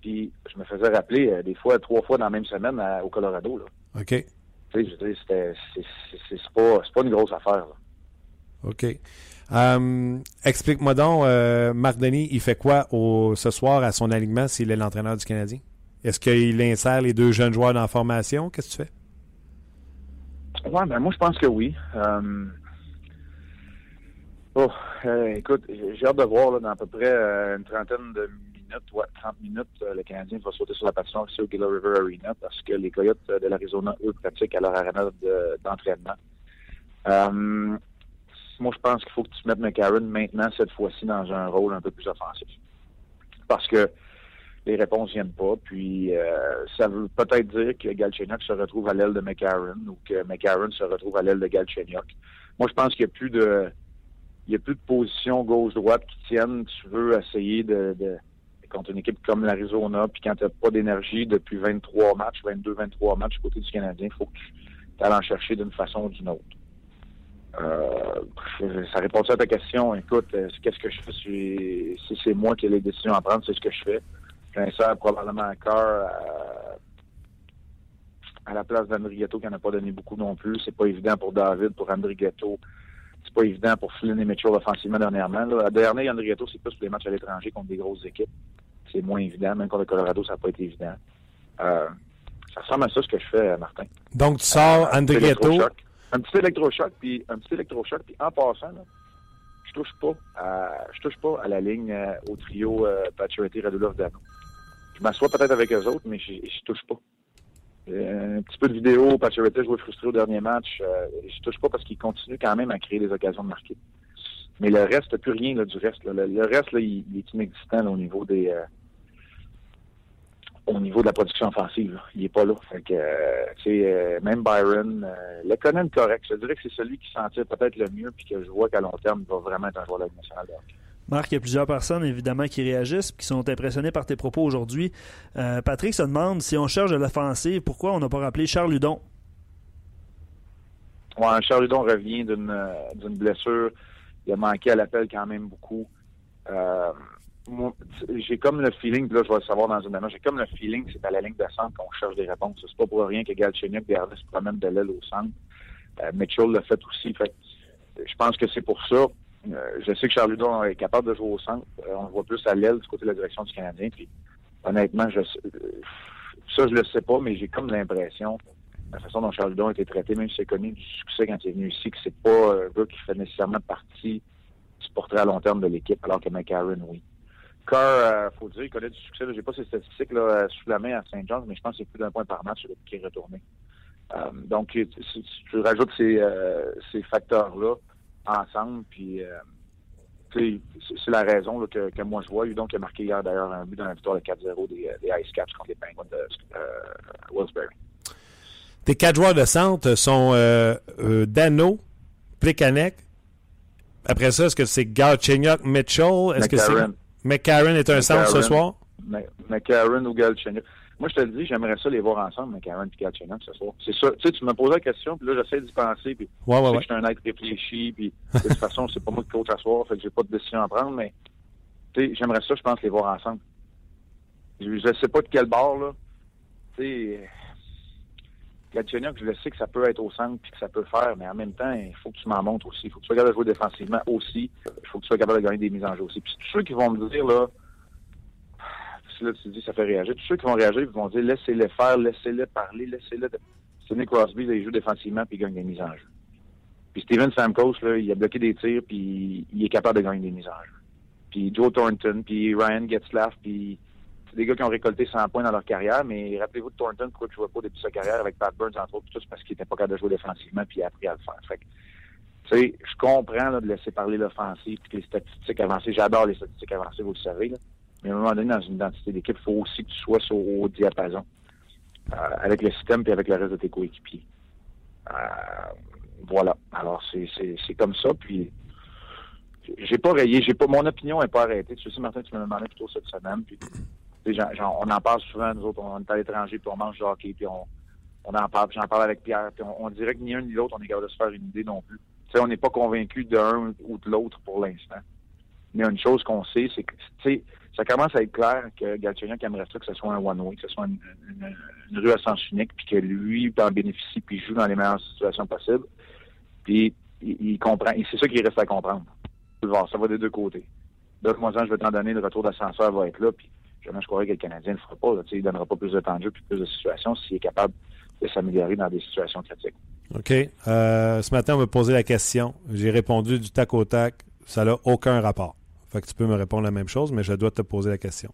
Puis je me faisais rappeler euh, des fois, trois fois dans la même semaine à, au Colorado. Là. OK. Tu sais, c'est pas, pas une grosse affaire. Là. OK. Explique-moi donc, euh, Marc Denis, il fait quoi au, ce soir à son alignement s'il est l'entraîneur du Canadien? Est-ce qu'il insère les deux jeunes joueurs dans la formation? Qu'est-ce que tu fais? Ouais, ben moi je pense que oui. Um... Oh, euh, écoute, j'ai hâte de voir là, dans à peu près euh, une trentaine de minutes, ouais, 30 minutes, euh, le Canadien va sauter sur la patinoire ici au Gila River Arena parce que les Coyotes de l'Arizona, eux, pratiquent à leur arena d'entraînement. Euh, moi, je pense qu'il faut que tu mettes McCarron maintenant, cette fois-ci, dans un rôle un peu plus offensif. Parce que les réponses viennent pas. Puis euh, ça veut peut-être dire que Galchenyuk se retrouve à l'aile de McCarron ou que McCarron se retrouve à l'aile de Galchenyuk. Moi, je pense qu'il n'y a plus de il y a plus de position gauche-droite qui tiennent. Tu veux essayer de, de contre une équipe comme l'Arizona, puis quand tu n'as pas d'énergie depuis 23 matchs, 22, 23 matchs côté du Canadien, il faut que tu ailles en chercher d'une façon ou d'une autre. Euh, ça répond à ta question? Écoute, euh, qu'est-ce que je fais si c'est moi qui ai les décisions à prendre, c'est ce que je fais. J'insère probablement un cœur à, à, la place d'André Ghetto qui n'en a pas donné beaucoup non plus. C'est pas évident pour David, pour André Ghetto. C'est pas évident pour Flynn et Mitchell offensivement dernièrement. Là. Dernier, André Ghetto, c'est plus pour les matchs à l'étranger contre des grosses équipes. C'est moins évident. Même contre le Colorado, ça n'a pas été évident. Euh, ça ressemble à ça ce que je fais, Martin. Donc, tu sors euh, André Ghetto. Un petit électrochoc, puis un petit électrochoc, puis en passant, là, je touche pas à, je touche pas à la ligne euh, au trio euh, Pacioretty, Radulov, Dano. Je m'assois peut-être avec eux autres, mais je, je touche pas. Un petit peu de vidéo, Pacioretty jouait frustré au dernier match. Euh, je touche pas parce qu'il continue quand même à créer des occasions de marquer. Mais le reste, plus rien là, du reste. Le, reste, là, il, est inexistant au niveau des euh, au niveau de la production offensive. Il est pas là. Fait que, euh, euh, même Byron, le connaît correct. Je dirais que c'est celui qui s'en tire peut-être le mieux puis que je vois qu'à long terme, il va vraiment être un joueur de hockey. Marc, il y a plusieurs personnes, évidemment, qui réagissent qui sont impressionnées par tes propos aujourd'hui. Euh, Patrick se demande si on cherche de l'offensive, pourquoi on n'a pas rappelé Charles? Ouais, Charles Ludon revient d'une d'une blessure. Il a manqué à l'appel quand même beaucoup. Euh, j'ai comme le feeling, là, je vais le savoir dans une minute, j'ai comme le feeling que c'est à la ligne de centre qu'on cherche des réponses. C'est pas pour rien que Galchenyuk Gardez se promène de l'aile au centre. Euh, Mitchell l'a fait aussi. Fait, je pense que c'est pour ça. Euh, je sais que Charles est capable de jouer au centre. Euh, on le voit plus à l'aile du côté de la direction du Canadien. Puis, honnêtement, je, ça, je le sais pas, mais j'ai comme l'impression, la façon dont Charles a été traité, même si c'est connu du succès quand il est venu ici, que c'est pas un gars qui fait nécessairement partie du portrait à long terme de l'équipe, alors que McCarron, oui. Carr, euh, faut dire, il connaît du succès. J'ai pas ses statistiques là, sous la main à Saint John's, mais je pense que c'est plus d'un point par match qu'il est retourné. Euh, donc, tu, tu rajoutes ces, euh, ces facteurs-là ensemble, puis c'est la raison là, que, que, moi je vois. Donc, il a marqué hier d'ailleurs un but dans la victoire de 4-0 des, des, Ice Caps contre les Penguins de Willsbury. Tes quatre joueurs de centre sont Dano, Plekanec. Après ça, est-ce que c'est Galchenyuk, Mitchell? Est-ce que c'est McCarron est un centre ce soir? McCarron ou Galchenyuk? Moi, je te le dis, j'aimerais ça les voir ensemble, McCarron et Galchenyuk ce soir. C'est ça. Tu sais, tu me posé la question, puis là, j'essaie d'y penser, puis ouais, ouais, ouais. je suis un être réfléchi, puis <laughs> de toute façon, c'est pas moi qui coach à soir, fait que j'ai pas de décision à prendre, mais tu sais, j'aimerais ça, je pense, les voir ensemble. Je, je sais pas de quel bord, là. Tu sais, Galchenyuk, je le sais que ça peut être au centre puis que ça peut faire, mais en même temps, il faut que tu m'en montres aussi. Il faut que tu sois capable de jouer défensivement aussi. Il faut que tu sois capable de gagner des mises en jeu aussi. Puis tous ceux qui vont me dire, là, tu dis, ça fait réagir. Tous ceux qui vont réagir, ils vont dire, laissez-les faire, laissez-les parler, laissez-les. Sidney Crosby, il joue défensivement puis il gagne des mises en jeu. Puis Steven Samkos, il a bloqué des tirs puis il est capable de gagner des mises en jeu. Puis Joe Thornton, puis Ryan Getzlaff, puis des gars qui ont récolté 100 points dans leur carrière, mais rappelez-vous de Thornton, pourquoi il ne jouait pas depuis sa carrière avec Pat Burns, entre autres, parce qu'il n'était pas capable de jouer défensivement, puis il a appris à le faire. Fait que, tu sais, je comprends de laisser parler l'offensive, puis les statistiques avancées. J'adore les statistiques avancées, vous le savez. Mais à un moment donné, dans une identité d'équipe, il faut aussi que tu sois sur au diapason euh, avec le système puis avec le reste de tes coéquipiers. Euh, voilà. Alors, c'est comme ça. Puis, j'ai pas rayé. Pas, mon opinion n'est pas arrêtée. Tu sais, Martin, tu me demandais plutôt cette semaine. Puis, on en parle souvent, nous autres, on est à l'étranger, puis on mange du hockey, puis on, on en parle, j'en parle avec Pierre, puis on, on, dirait que ni un ni l'autre, on est capable de se faire une idée non plus. Tu sais, on n'est pas convaincu d'un ou de l'autre pour l'instant. Mais une chose qu'on sait, c'est que, tu sais, ça commence à être clair que Galchenyuk aimerait ça que ce soit un one-way, que ce soit une, rue à sens unique, puis que lui en bénéficie, puis joue dans les meilleures situations possibles. Puis il, comprend, et c'est ça qu'il reste à comprendre. Voir, ça va des deux côtés. Donne-moi je vais t'en donner, le retour d'ascenseur va être là, puis jamais je croirais que le Canadien ne le fera pas. Il ne donnera pas plus de temps de jeu puis plus de situations s'il est capable de s'améliorer dans des situations critiques. OK. Euh, ce matin, on m'a posé la question. J'ai répondu du tac au tac. Ça n'a aucun rapport. Fait que tu peux me répondre la même chose, mais je dois te poser la question.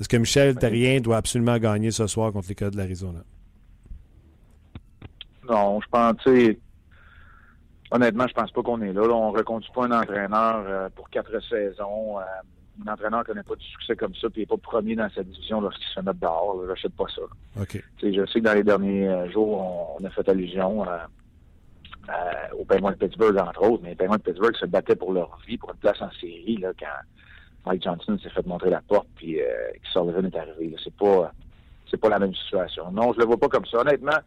Est-ce que Michel Terrien doit absolument gagner ce soir contre les cas de l'Arizona? Non, je pense, tu honnêtement, je pense pas qu'on est là. On ne reconduit pas un entraîneur euh, pour quatre saisons. Euh, un entraîneur qui n'a pas du succès comme ça, puis il n'est pas premier dans cette division lorsqu'il se met dehors. Je n'achète pas ça. OK. je sais que dans les derniers euh, jours, on, a fait allusion aux Penguins de Pittsburgh, entre autres, mais les Penguins de Pittsburgh se battaient pour leur vie, pour une place en série, là, quand Mike Johnson s'est fait montrer la porte, puis euh, Sullivan est arrivé. C'est pas, pas la même situation. Non, je le vois pas comme ça. Honnêtement,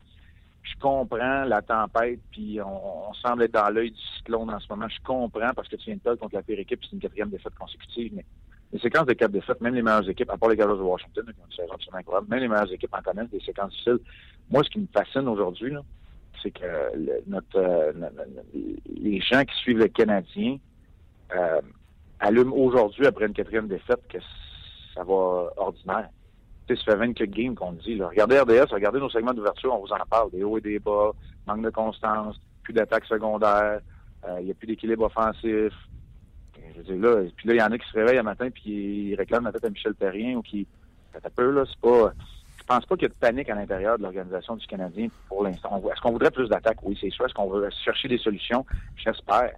je comprends la tempête, puis on, semble être dans l'œil du cyclone en ce moment. Je comprends parce que tu viens de perdre contre la pire équipe, c'est une quatrième défaite consécutive, mais les séquences de quatre défaites, même les meilleures équipes, à part les Gallows de Washington, incroyable, même les meilleures équipes en connaissent des séquences difficiles. Moi, ce qui me fascine aujourd'hui, c'est que notre, euh, les gens qui suivent le Canadien euh, allument aujourd'hui, après une quatrième défaite, que ça va ordinaire ça fait 24 games qu'on dit. Regardez RDS, regardez nos segments d'ouverture, on vous en parle. Des hauts et des bas, manque de constance, plus d'attaque secondaire, il euh, n'y a plus d'équilibre offensif. Je veux dire, là, puis là, il y en a qui se réveillent un matin puis ils réclament la tête à Michel Perrien ou qui. un peu, là, c'est pas. Je pense pas qu'il y a de panique à l'intérieur de l'organisation du Canadien pour l'instant. Est-ce qu'on voudrait plus d'attaque? Oui, c'est sûr. Est-ce qu'on veut chercher des solutions? J'espère.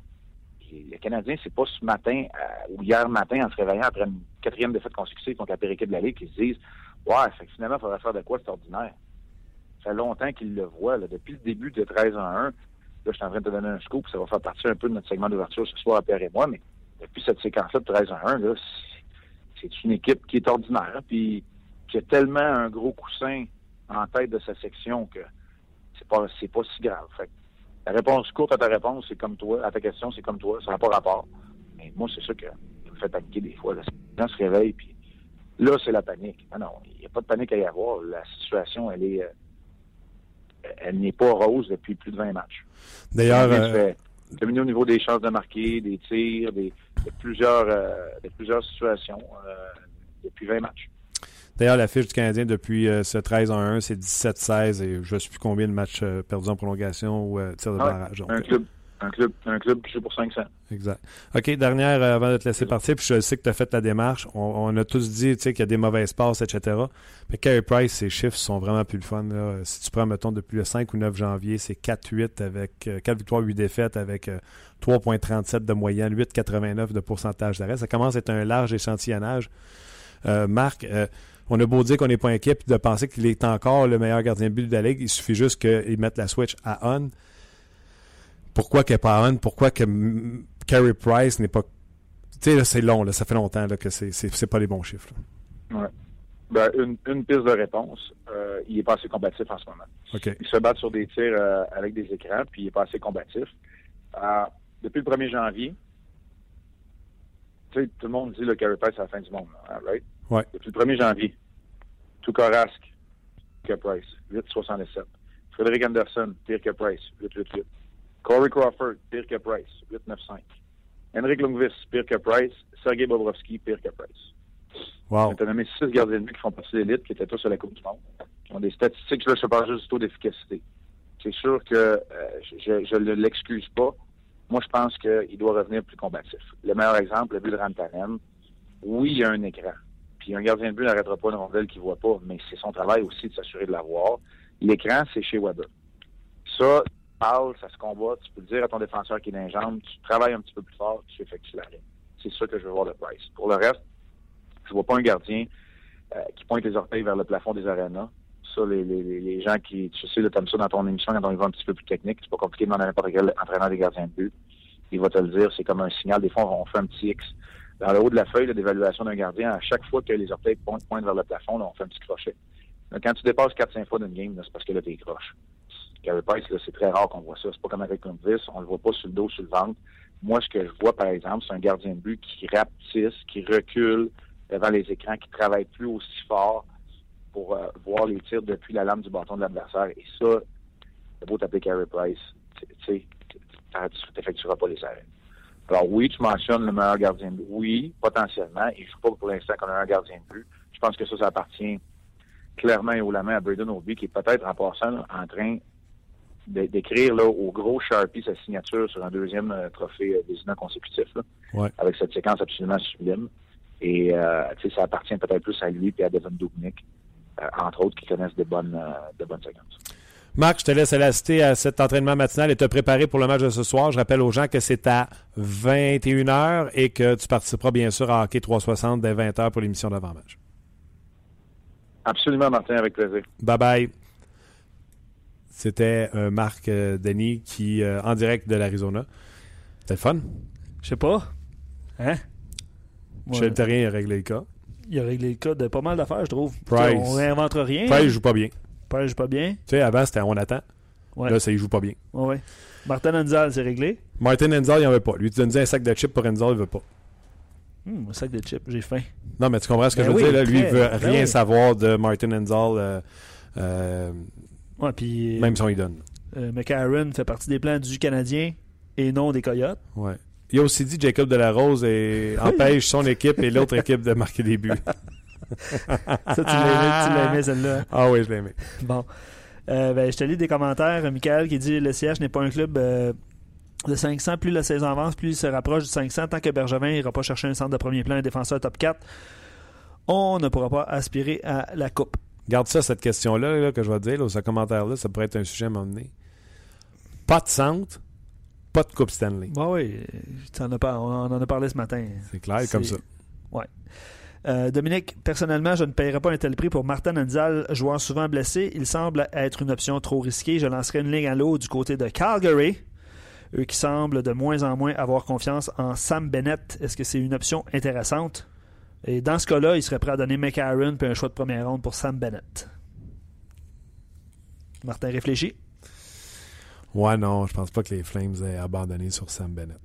Le Canadien, c'est pas ce matin euh, ou hier matin en se réveillant après une quatrième défaite consécutive contre la pire équipe de la Ligue qui se disent Ouais, finalement, il faudrait faire de quoi c'est ordinaire. Ça fait longtemps qu'il le voit. Là. Depuis le début de 13 en 1, là, je suis en train de te donner un scoop, ça va faire partie un peu de notre segment d'ouverture ce soir à Pierre et moi, mais depuis cette séquence-là de 13 en 1, là, c'est une équipe qui est ordinaire, puis qui a tellement un gros coussin en tête de sa section que c'est pas c'est pas si grave. Fait la réponse courte à ta réponse, c'est comme toi, à ta question, c'est comme toi, ça n'a pas rapport. Mais moi, c'est ça qui me fait paniquer des fois. Les gens se réveillent, puis Là, c'est la panique. Ah non, il n'y a pas de panique à y avoir. La situation, elle est, euh, elle n'est pas rose depuis plus de 20 matchs. D'ailleurs, euh... au niveau des chances de marquer, des tirs, des, de plusieurs, euh, de plusieurs situations euh, depuis 20 matchs. D'ailleurs, la fiche du Canadien depuis ce 13 1, c'est 17-16 et je ne sais plus combien de matchs perdus en prolongation ou tir de ah barrage. un club un club, un club qui joue pour 500. Exact. OK, dernière euh, avant de te laisser partir, puis je sais que tu as fait la démarche. On, a tous dit qu'il y a des mauvaises passes, etc. Mais Carey Price, ses chiffres sont vraiment plus le fun. Si tu prends, mettons, depuis le 5 ou 9 janvier, c'est 4-8 avec 4 euh, victoires, 8 défaites avec 3,37 euh, de moyenne, 8,89 de pourcentage d'arrêt. Ça commence à être un large échantillonnage. Marc, on a beau dire qu'on n'est pas inquiet, puis de penser qu'il est encore le meilleur gardien de but de la Ligue, il suffit juste qu'il mette la switch à on pourquoi qu'elle pas on, pourquoi que Carey Price n'est pas. Tu sais, c'est long, là, ça fait longtemps là, que c'est, pas les bons chiffres. Ouais. Ben, une, une, piste de réponse, euh, il est pas assez combatif en ce moment. Il se bat sur des tirs euh, avec des écrans, puis il est pas assez combatif. Euh, depuis le 1er janvier, tu sais, tout le monde dit le Carey Price à la fin du monde, hein, right? Ouais. Depuis le 1er janvier, Tukarasque, Carey Price, 8,67. Frédéric Anderson, pire que Price, 8,88. Corey Crawford, pire que Price, 8-9-5. Henrik Lundqvist, pire que Price. Sergei Bobrovski, pire que Price. Wow. On a nommé six gardiens de but qui font partie de l'élite, qui étaient tous sur la Coupe du Monde. Qui ont des statistiques, je ne pas juste du taux d'efficacité. C'est sûr que euh, je ne l'excuse pas. Moi, je pense qu'il doit revenir plus combatif. Le meilleur exemple, le but de Rantanen. Oui, il y a un écran. Puis un gardien de but n'arrêtera pas une rondelle qu'il ne voit pas, mais c'est son travail aussi de s'assurer de l'avoir. L'écran, c'est chez Weber. Ça, ça se combat, tu peux le dire à ton défenseur qui est dans les tu travailles un petit peu plus fort, tu effectues l'arrêt. C'est ça que je veux voir de Price. Pour le reste, je vois pas un gardien euh, qui pointe les orteils vers le plafond des arénas. Ça, les, gens qui, tu sais, comme ça dans ton émission, quand on y va un petit peu plus technique, c'est pas compliqué de demander à n'importe quel entraîneur des gardiens de but. Il va te le dire, c'est comme un signal. Des fois, on fait un petit X. Dans le haut de la feuille d'évaluation d'un gardien, à chaque fois que les orteils pointent, vers le plafond, on fait un petit crochet. Quand tu dépasses 4-5 fois d'une game, c'est parce que là, t'es croche. Carey Price, c'est très rare qu'on voit ça. C'est pas comme avec Lundqvist, on le voit pas sur le dos, sur le ventre. Moi, ce que je vois, par exemple, c'est un gardien de but qui rapetisse, qui recule devant les écrans, qui travaille plus aussi fort pour euh, voir les tirs depuis la lame du bâton de l'adversaire. Et ça, c'est beau taper Carey Price. Tu sais, tu n'effectueras pas les arrêts. Alors oui, tu mentionnes le meilleur gardien de but. Oui, potentiellement. Il ne joue pas pour l'instant comme un gardien de but. Je pense que ça, ça appartient clairement et haut la main à Braden Obi, qui est peut-être en passant en train d'écrire là au gros Sharpie sa signature sur un deuxième euh, trophée euh, désignant consécutif avec cette séquence absolument sublime. Et euh, ça appartient peut-être plus à lui et à Devon Dubnik, entre autres, qui connaissent de bonnes, de bonnes séquences. Marc, je te laisse aller assister à cet entraînement matinal et te préparer pour le match de ce soir. Je rappelle aux gens que c'est à 21h et que tu participeras bien sûr à Hockey 360 dès 20h pour l'émission d'avant-match. Absolument, Martin, avec plaisir. Bye bye. C'était euh, Marc euh, Denis qui, euh, en direct de l'Arizona. C'était le fun. Je sais pas. Hein? Je sais rien à régler le cas. Il a réglé le cas de pas mal d'affaires, je trouve. Price. On réinvente rien. Price, il joue pas bien. Price joue pas bien. Tu sais, avant, c'était on attend. Ouais. Là, ça, il joue pas bien. Ouais, ouais. Martin Enzal, c'est réglé. Martin Enzel, il en veut pas. Lui, tu donnes un sac de chips pour Enzel, il veut pas. Hum, un sac de chips, j'ai faim. Non, mais tu comprends ce que Ben je veux oui, dire? Là? Lui, il veut ben rien oui. savoir de Martin Enzel, euh, euh, Ouais, puis même si on lui donne. euh, McCarron fait partie des plans du Canadien et non des Coyotes. Ouais. Il a aussi dit Jacob Delarose et empêche son équipe et l'autre équipe de marquer des buts. <laughs> Ça, tu l'as aimé, celle-là. Ah oui, je l'ai aimé. Bon. Euh, ben, je te lis des commentaires. Michael qui dit le CH n'est pas un club euh, de 500. Plus la saison avance, plus il se rapproche du 500. Tant que Bergevin n'ira pas chercher un centre de premier plan, un défenseur top 4, on ne pourra pas aspirer à la coupe. Garde ça, cette question-là là, que je vais te dire, là, ce commentaire-là, ça pourrait être un sujet à m'emmener. Pas de centre, pas de Coupe Stanley. Bon, oui, en as on en a parlé ce matin. C'est clair comme ça. Ouais. Euh, Dominique, personnellement, je ne paierais pas un tel prix pour Martin Anzal, joueur souvent blessé. Il semble être une option trop risquée. Je lancerai une ligne à l'eau du côté de Calgary. Eux qui semblent de moins en moins avoir confiance en Sam Bennett. Est-ce que c'est une option intéressante? Et dans ce cas-là, il serait prêt à donner McAaron puis un choix de première ronde pour Sam Bennett. Martin réfléchit. Ouais, non, je pense pas que les Flames aient abandonné sur Sam Bennett.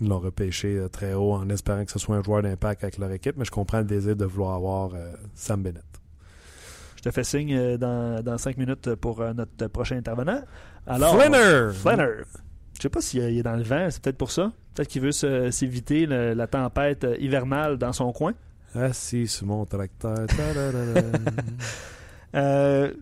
Ils l'ont repêché euh, très haut en espérant que ce soit un joueur d'impact avec leur équipe, mais je comprends le désir de vouloir avoir euh, Sam Bennett. Je te fais signe euh, dans, dans cinq minutes pour notre prochain intervenant. Alors, Flinner! Flanner. Je sais pas s'il est dans le vent, c'est peut-être pour ça. Peut-être qu'il veut s'éviter la tempête hivernale dans son coin. Assis sur mon tracteur. <laughs> Euh,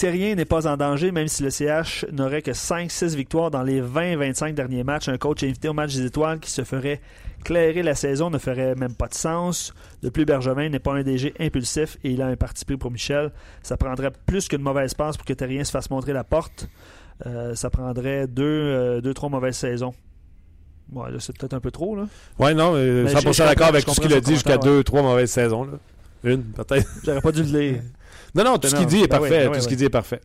Terrien n'est pas en danger, même si le CH n'aurait que 5-6 victoires dans les 20-25 derniers matchs. Un coach invité au match des étoiles qui se ferait clairer la saison ne ferait même pas de sens. De plus, Bergevin n'est pas un DG impulsif et il a un parti pris pour Michel. Ça prendrait plus qu'une mauvaise passe pour que Terrien se fasse montrer la porte. Euh, ça prendrait deux, euh, deux, trois mauvaises saisons. Ouais, là, c'est peut-être un peu trop, là. ouais, non, euh, Mais 100% je- je d'accord avec tout ce qu'il a dit jusqu'à commentaire, deux, trois mauvaises saisons. Là. Une, peut-être. J'aurais pas dû le lire. Non, non, tout ce qu'il dit est parfait. ben tout ce qu'il dit est parfait.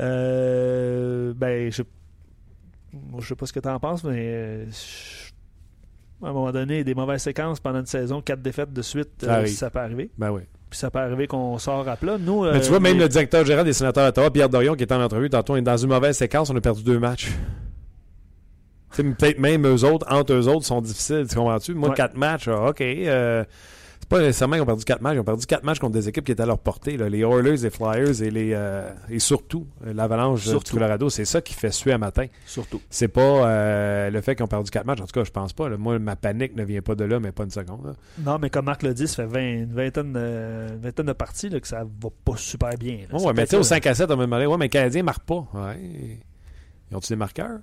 Euh, ben, je, je sais pas ce que tu en penses, mais euh, je- à un moment donné, des mauvaises séquences pendant une saison, quatre défaites de suite, Ça euh, arrive. ça peut arriver. Ben oui. Puis ça peut arriver qu'on sort à plat. Nous, Mais euh, tu vois, même les- le directeur général des sénateurs d'Ottawa, Pierre Dorion, qui est en entrevue tantôt, est dans une mauvaise séquence, on a perdu deux matchs. Tu sais, Peut-être même eux autres, entre eux autres, sont difficiles, tu comprends-tu? Moi, Ouais. quatre matchs, ah, OK. Pas nécessairement qu'ils ont perdu quatre matchs, ils ont perdu quatre matchs contre des équipes qui étaient à leur portée. là. Les Oilers, les Flyers et les euh, et surtout euh, l'Avalanche du. Colorado. C'est ça qui fait suer à matin. Surtout. C'est pas euh, le fait qu'ils ont perdu quatre matchs. En tout cas, je pense pas. là. Moi, ma panique ne vient pas de là, mais pas une seconde. là. Non, mais comme Marc l'a dit, ça fait 20, une vingtaine, de- une vingtaine de parties que ça va pas super bien. là. Ouais, mais tu sais, au ça. 5 à 7, on m'a demandé, ouais, mais les Canadiens ne marquent pas. Ouais. Ils ont-ils des marqueurs?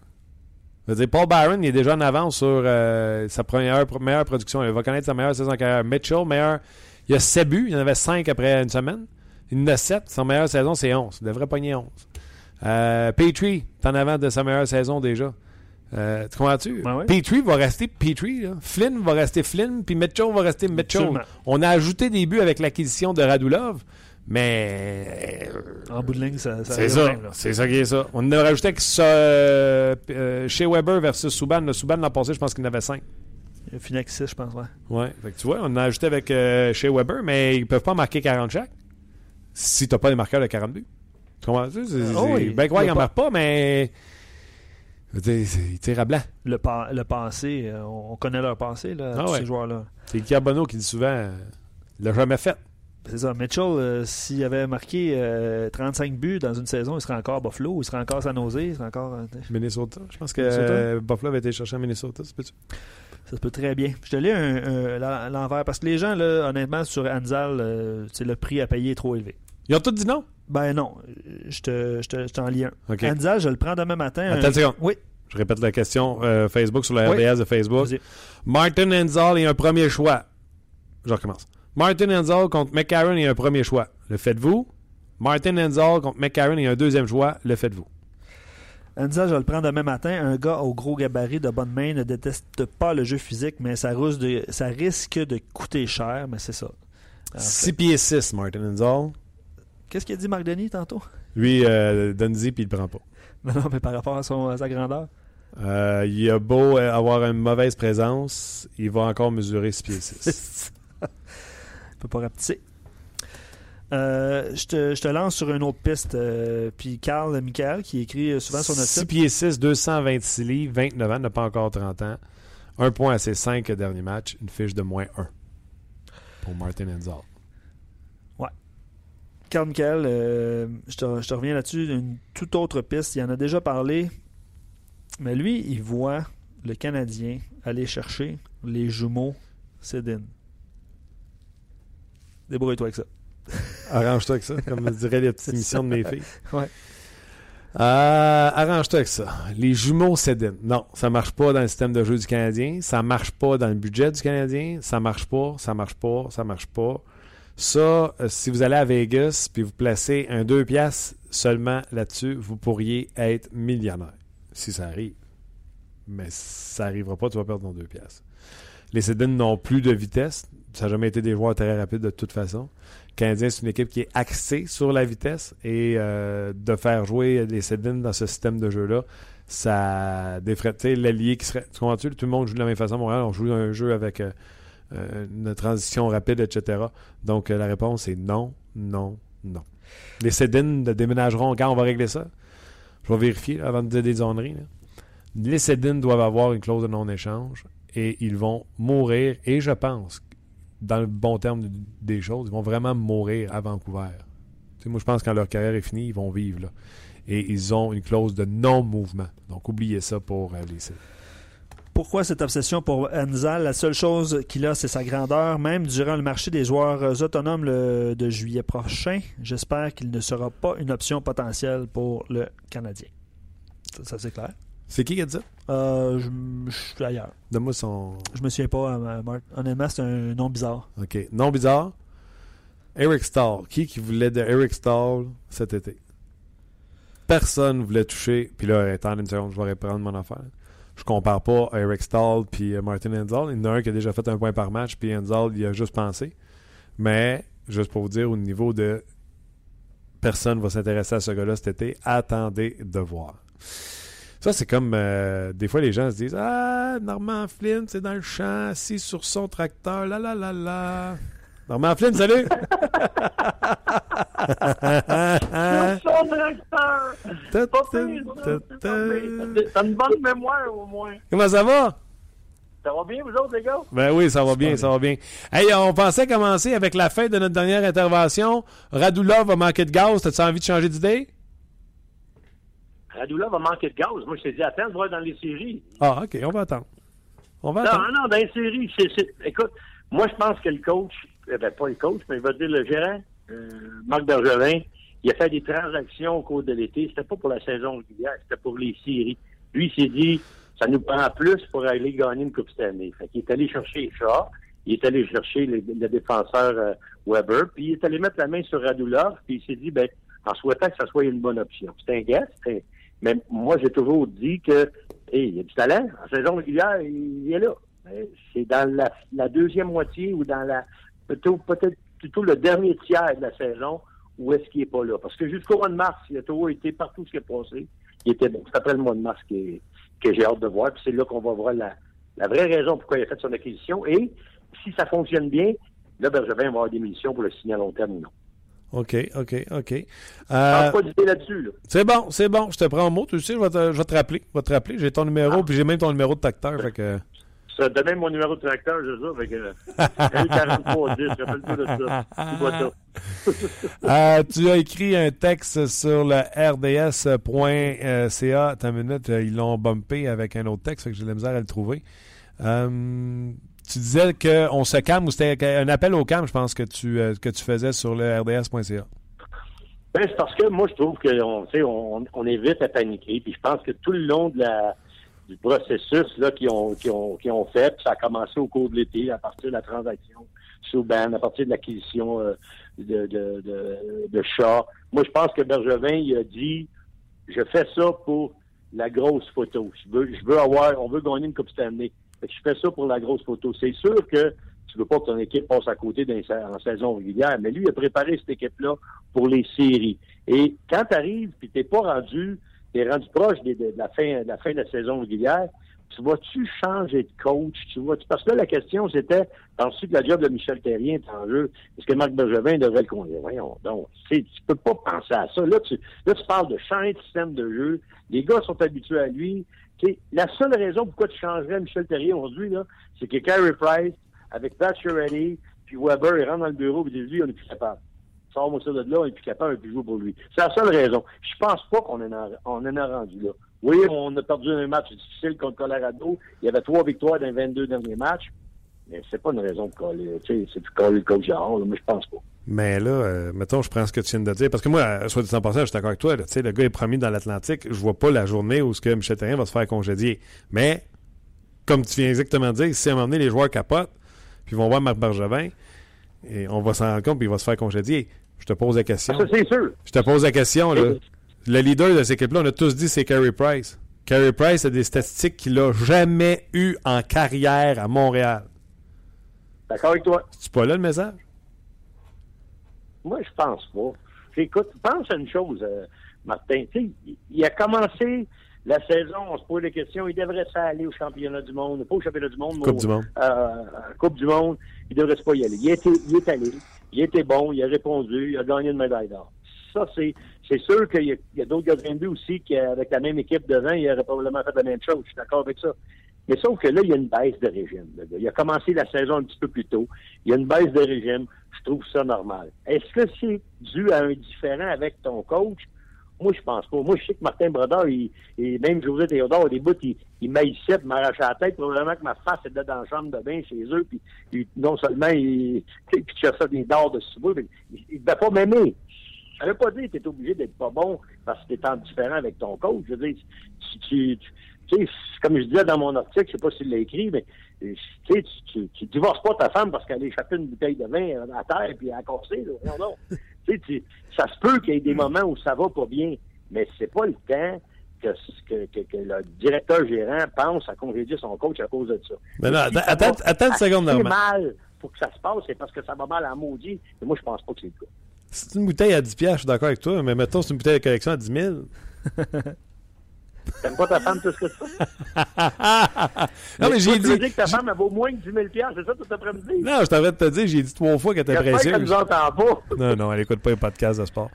Je veux dire, Paul Byron, il est déjà en avance sur euh, sa première meilleure production. Il va connaître sa meilleure saison en carrière. Mitchell, meilleur. Il a 7 buts. Il en avait 5 après une semaine. Il en a 7. Sa meilleure saison, c'est 11. Il devrait pogner 11. Euh, Petrie, est en avant de sa meilleure saison déjà. Euh, tu comprends-tu? Ouais. Petrie va rester Petrie. là. Flynn va rester Flynn. Puis Mitchell va rester Mitchell. Absolument. On a ajouté des buts avec l'acquisition de Radulov. Mais euh, En bout de ligne, ça, ça c'est ça. C'est ça qui est ça. On a rajouté que euh, chez Weber versus Subban. Le Subban l'an passé, je pense qu'il en avait 5. Il a fini avec 6, je pense. Ouais. Ouais. Fait que tu vois, on a ajouté avec euh, chez Weber, mais ils peuvent pas marquer 40 chaque si t'as pas des marqueurs de 40 buts. Tu comprends-tu? C'est Oh oui. bien croire Il y qu'ils a en pas- mais. Ils tirent à blanc. Le, pa- le passé, euh, on on connaît leur passé, là, Ah tous ouais. ces joueurs-là. C'est Carbonneau qui dit souvent euh, il l'a jamais fait. C'est ça. Mitchell, euh, s'il avait marqué euh, 35 buts dans une saison, il serait encore à Buffalo, il serait encore à San Jose, il serait encore. euh, Minnesota. Je pense que euh, Buffalo avait été chercher à Minnesota. c'est peux-tu? ça se peut très bien. Je te lis un, l'envers parce que les gens, là, honnêtement, sur Anzal, euh, c'est le prix à payer est trop élevé. Ils ont tous dit non? Ben non, je te- je te- je t'en lis un. Anzal, je le prends demain matin. Attends un- une seconde. Oui, Je répète la question euh, Facebook sur la Oui. RDS de Facebook. Martin Enzal est un premier choix. Je recommence. Martin Enzal contre McCarron est un premier choix. Le faites-vous? Martin Enzal contre McCarron et un deuxième choix, le faites-vous? Enza, je vais le prendre demain matin. Un gars au gros gabarit de bonne main ne déteste pas le jeu physique, mais ça, de, ça risque de coûter cher, mais c'est ça. 6 pieds 6, Martin Enzal. Qu'est-ce qu'il a dit Marc Denis tantôt? Lui, euh, donne-y puis il le prend pas. <laughs> Non, non, mais par rapport à, son, sa grandeur? Euh, il a beau avoir une mauvaise présence, il va encore mesurer 6 pieds 6. <laughs> peut pas rapetisser. Euh, je, te, je, te, lance sur une autre piste. Euh, puis Carl Michael, qui écrit souvent sur notre 6 pieds 6, 226 livres, 29 ans, n'a pas encore 30 ans. Un point à ses 5 derniers matchs, une fiche de moins 1 pour Martin Enzal. Carl Michael, euh, je, te, reviens là-dessus, une toute autre piste. Il en a déjà parlé, mais lui, il voit le Canadien aller chercher les jumeaux Sedin. Débrouille-toi avec ça. Arrange-toi avec ça, comme dirait les <laughs> petites émissions de mes filles. <laughs> Ouais. Euh, arrange-toi avec ça. Les jumeaux Sedin. Non, ça marche pas dans le système de jeu du Canadien. Ça marche pas dans le budget du Canadien. Ça marche pas, ça marche pas, ça marche pas. Ça, euh, si vous allez à Vegas puis vous placez un 2 piastres seulement là-dessus, vous pourriez être millionnaire. Si ça arrive. Mais ça n'arrivera pas, tu vas perdre ton 2 piastres. Les Sedins n'ont plus de vitesse. Ça n'a jamais été des joueurs très rapides de toute façon. Le Canadien, c'est une équipe qui est axée sur la vitesse et euh, de faire jouer les Sedins dans ce système de jeu-là, ça défrait l'allié qui serait. Tu comprends -tu? Tout le monde joue de la même façon. Montréal, on joue un jeu avec. Euh, euh, une transition rapide, etc. Donc, la réponse est non, non, non. Les Cédines déménageront quand on va régler ça? Je vais vérifier avant de dire des zonneries. Les Cédines doivent avoir une clause de non-échange et ils vont mourir. Et je pense, dans le bon terme des choses, ils vont vraiment mourir à Vancouver. moi, je pense que quand leur carrière est finie, ils vont vivre là. Et ils ont une clause de non-mouvement. Donc, oubliez ça pour euh, les. Pourquoi cette obsession pour Enza? La seule chose qu'il a, c'est sa grandeur. Même durant le marché des joueurs autonomes de juillet prochain, j'espère qu'il ne sera pas une option potentielle pour le Canadien. Ça, c'est clair. C'est qui qui a dit ça? Euh, je, suis ailleurs. Donne-moi son. Je me souviens pas, euh, Marc. Honnêtement, c'est un nom bizarre. OK. Nom bizarre. Eric Stahl. Qui qui voulait de Eric Stahl cet été? Personne ne voulait toucher. Puis là, attendez une seconde, je vais reprendre mon affaire je compare pas Eric Stahl puis euh, Martin Enzal. Il y en a un qui a déjà fait un point par match, puis Enzal, il a juste pensé. Mais, juste pour vous dire, au niveau de personne va s'intéresser à ce gars-là cet été, attendez de voir. Ça, c'est comme euh, des fois les gens se disent Ah, Norman Flynn, c'est dans le champ, assis sur son tracteur, la la la la. Normand Flynn, salut! son tracteur! T'as une bonne mémoire au moins. Comment ça va? Ça va bien, vous autres, les gars? Ben oui, ça va bien, ça va bien. Hey, on pensait commencer avec la fin de notre dernière intervention. Radulov va manquer de gaz. T'as-tu envie de changer d'idée? Radulov va manquer de gaz. Moi, je t'ai dit, attends de voir dans les séries. Ah, OK, on va attendre. On va non, attendre. Non, non, dans les séries, écoute, moi, je pense que le coach, eh ben, pas le coach, mais il va dire le gérant, euh, Marc Bergevin, il a fait des transactions au cours de l'été. C'était pas pour la saison régulière, c'était pour les séries. Lui, il s'est dit, ça nous prend plus pour aller gagner une Coupe Stanley. Fait qu'il est allé chercher Shaw, il est allé chercher le, défenseur euh, Weber, puis il est allé mettre la main sur Radulov, puis il s'est dit, ben, en souhaitant que ça soit une bonne option. C'est un gars, mais moi, j'ai toujours dit que, hey, il y a du talent. En saison régulière, il, est là. C'est dans la, deuxième moitié ou dans la plutôt peut-être plutôt le dernier tiers de la saison où est-ce qu'il n'est pas là. Parce que jusqu'au mois de mars, il a toujours été partout ce qui est passé. Il était bon. C'est après le mois de mars que, que j'ai hâte de voir. Puis c'est là qu'on va voir la, la vraie raison pourquoi il a fait son acquisition. Et si ça fonctionne bien, là, je vais avoir des munitions pour le signer à long terme non. OK, OK, OK. Euh, pas d'idée là-dessus. Là. C'est bon, c'est bon. Je te prends en mot. Tu sais, je vais te, je vais te rappeler. Je vais te rappeler. J'ai ton numéro, ah. puis j'ai même ton numéro de tracteur. Fait que... Ça donnait mon numéro de tracteur, je ça. Fait que, 4310, rappelle-toi de ça. <laughs> euh, tu as écrit un texte sur le rds.ca. T'as une minute, ils l'ont bumpé avec un autre texte, fait que j'ai de la misère à le trouver. Euh, tu disais qu'on se calme ou c'était un appel au calme, je pense, que tu, euh, que tu faisais sur le rds.ca. Ben, c'est parce que moi, je trouve qu'on on, on évite à paniquer. Puis je pense que tout le long du processus là, qu'ils ont, qui ont, ont fait. Ça a commencé au cours de l'été, à partir de la transaction Souban, à partir de l'acquisition euh, de, de, de, de Shaw. Moi, je pense que Bergevin, il a dit, je fais ça pour la grosse photo. Je veux, je veux avoir, on veut gagner une Coupe Stanley. Je fais ça pour la grosse photo. C'est sûr que tu veux pas que ton équipe passe à côté en saison régulière, mais lui, il a préparé cette équipe-là pour les séries. Et quand tu arrives, puis t'es pas rendu, t'es rendu proche de, la fin, de la fin de la saison régulière, tu vas-tu changer de coach? Tu vois parce que là, la question, c'était, penses-tu que la job de Michel Terrien est en jeu? Est-ce que Marc Bergevin devrait le conduire? Voyons donc. Tu peux pas penser à ça. Là, tu, parles de changer de système de jeu. Les gars sont habitués à lui. la seule raison pourquoi tu changerais Michel Terrien aujourd'hui, c'est que Carey Price, avec Pat Ready, puis Weber, il rentre dans le bureau et dit, lui, on est plus capable. Sors-moi de là, on est plus capable, on est plus jouer pour lui. C'est la seule raison. Je pense pas qu'on en, en a rendu là. Oui, on a perdu un match difficile contre Colorado. Il y avait trois victoires dans les 22 derniers matchs. Mais c'est pas une raison de coller. Tu sais, c'est de coller le coach genre, là, mais je pense pas. Mais là, euh, mettons, je prends ce que tu viens de dire. Parce que moi, soit dit en passant, je suis d'accord avec toi. Là, le gars est promis dans l'Atlantique. Je vois pas la journée où ce que Michel Terrien va se faire congédier. Mais, comme tu viens exactement de dire, si à un moment donné, les joueurs capotent, puis vont voir Marc Bergevin, et on va s'en rendre compte, puis il va se faire congédier. Je te pose la question. Ça, c'est sûr. Je te pose la question, là. Le leader de cette équipe-là, on a tous dit c'est Carey Price. Carey Price a des statistiques qu'il n'a jamais eues en carrière à Montréal. D'accord avec toi? C'est pas là le message? Moi, je pense pas. Écoute, pense à une chose, euh, Martin. il a commencé la saison, on se pose des questions. Il devrait aller au championnat du monde, pas au championnat du monde, Coupe du monde. Euh, Coupe du monde. Il devrait pas y aller. Il, était, il est allé. Il était bon. Il a répondu. Il a gagné une médaille d'or. Ça, c'est, c'est sûr qu'il y a, d'autres gardiens de but aussi qui, avec la même équipe devant, il aurait probablement fait la même chose. Je suis d'accord avec ça. Mais sauf que là, il y a une baisse de régime. Il a commencé la saison un petit peu plus tôt. Il y a une baisse de régime. Je trouve ça normal. Est-ce que c'est dû à un différent avec ton coach? Moi, je pense pas. Moi, je sais que Martin Brodeur, il, et même José Théodore, au début, il, il maïssait, m'arrachait la tête. Probablement que ma face était dans la chambre de bain chez eux. Puis, non seulement, il, puis tu ça des dards de sous mais il ne devait pas m'aimer. Ça veut pas dire que tu es obligé d'être pas bon parce que tu es en différent avec ton coach. Je veux dire, tu, tu, tu sais, comme je disais dans mon article, je sais pas s'il l'a écrit, mais tu sais, tu, tu, divorces pas ta femme parce qu'elle a échappé une bouteille de vin à terre puis a cassé. Non, non. <laughs> tu, ça se peut qu'il y ait des moments où ça va pas bien, mais c'est pas le temps que, que, que, le directeur gérant pense à congédier son coach à cause de ça. Mais non, attends, attends, une seconde, mal pour que ça se passe, c'est parce que ça va mal à maudit. Mais moi, je pense pas que c'est le cas. C'est une bouteille à 10$, je suis d'accord avec toi, mais mettons, c'est une bouteille de collection à 10 000. T'aimes pas ta femme plus que ça? <laughs> non, mais, j'ai dit. Tu dis que ta femme elle vaut moins que 10 000 c'est ça tout après-midi? Non, je t'arrête de te dire, j'ai dit trois fois qu'elle était précieuse. nous entend pas. non, non, elle écoute pas un podcast de sport.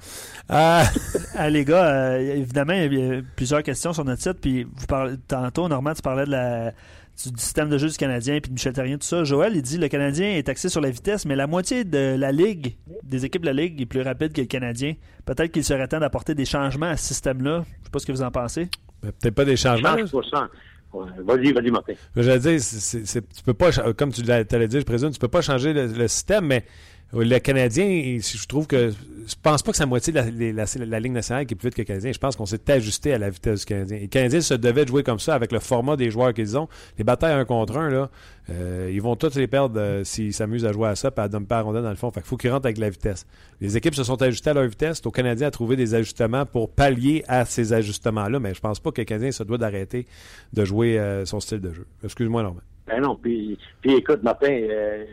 Euh... <laughs> ah, les gars, euh, évidemment, il y a plusieurs questions sur notre site, puis vous parlez, tantôt, Normand, tu parlais de la du système de jeu du Canadien puis de Michel Terrien, tout ça. Joël, il dit le Canadien est axé sur la vitesse, mais la moitié de la Ligue, des équipes de la Ligue, est plus rapide que le Canadien. Peut-être qu'il serait temps d'apporter des changements à ce système-là. Je ne sais pas ce que vous en pensez. Peut-être pas des changements. Vas-y, vas-y, Martin. Je veux dire, tu peux pas, comme tu l'allais dire, je présume, tu peux pas changer le système, mais le Canadien, je trouve que je pense pas que c'est la moitié de la, Ligue nationale qui est plus vite que le Canadien. Je pense qu'on s'est ajusté à la vitesse du Canadien. les Canadiens se devaient de jouer comme ça avec le format des joueurs qu'ils ont. Les batailles un contre un, là, euh, ils vont tous les perdre euh, s'ils s'amusent à jouer à ça et à pas rondelle dans le fond. Fait faut qu'ils rentrent avec la vitesse. Les équipes se sont ajustées à leur vitesse. Au Canadien à trouver des ajustements pour pallier à ces ajustements-là. Mais je pense pas que le Canadien se doit d'arrêter de jouer euh, son style de jeu. Excuse-moi, Normand. Ben non, puis, puis écoute, Martin euh,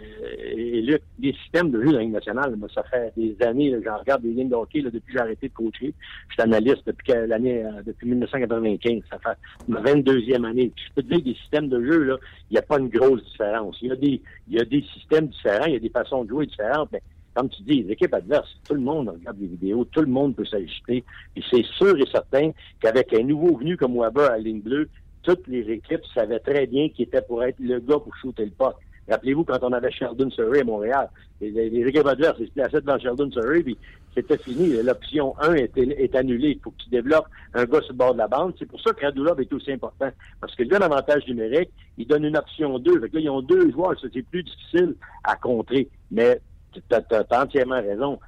et les systèmes de jeu de la nationale, moi, ça fait des années, j'en regarde des lignes de hockey là, depuis que j'ai arrêté de coacher. Je suis analyste depuis l'année euh, depuis 1995. Ça fait ma 22e année. je peux te dire des systèmes de jeu, il n'y a pas une grosse différence. Il y a des il y a des systèmes différents, il y a des façons de jouer différentes, mais comme tu dis, les équipes adverses, tout le monde regarde des vidéos, tout le monde peut s'ajuster. Et c'est sûr et certain qu'avec un nouveau venu comme Weber à ligne bleue, toutes les équipes savaient très bien qui était pour être le gars pour shooter le puck. Rappelez-vous quand on avait Sheldon Surrey à Montréal. Les, équipes adverses se plaçaient devant Sheldon Surrey, puis c'était fini. L'option 1 est, est annulée. Il faut que tu développes un gars sur le bord de la bande. C'est pour ça que Radulov est aussi important. Parce qu'il donne un avantage numérique, il donne une option 2. Fait que là, ils ont deux joueurs, c'est plus difficile à contrer. Mais tu as, entièrement raison.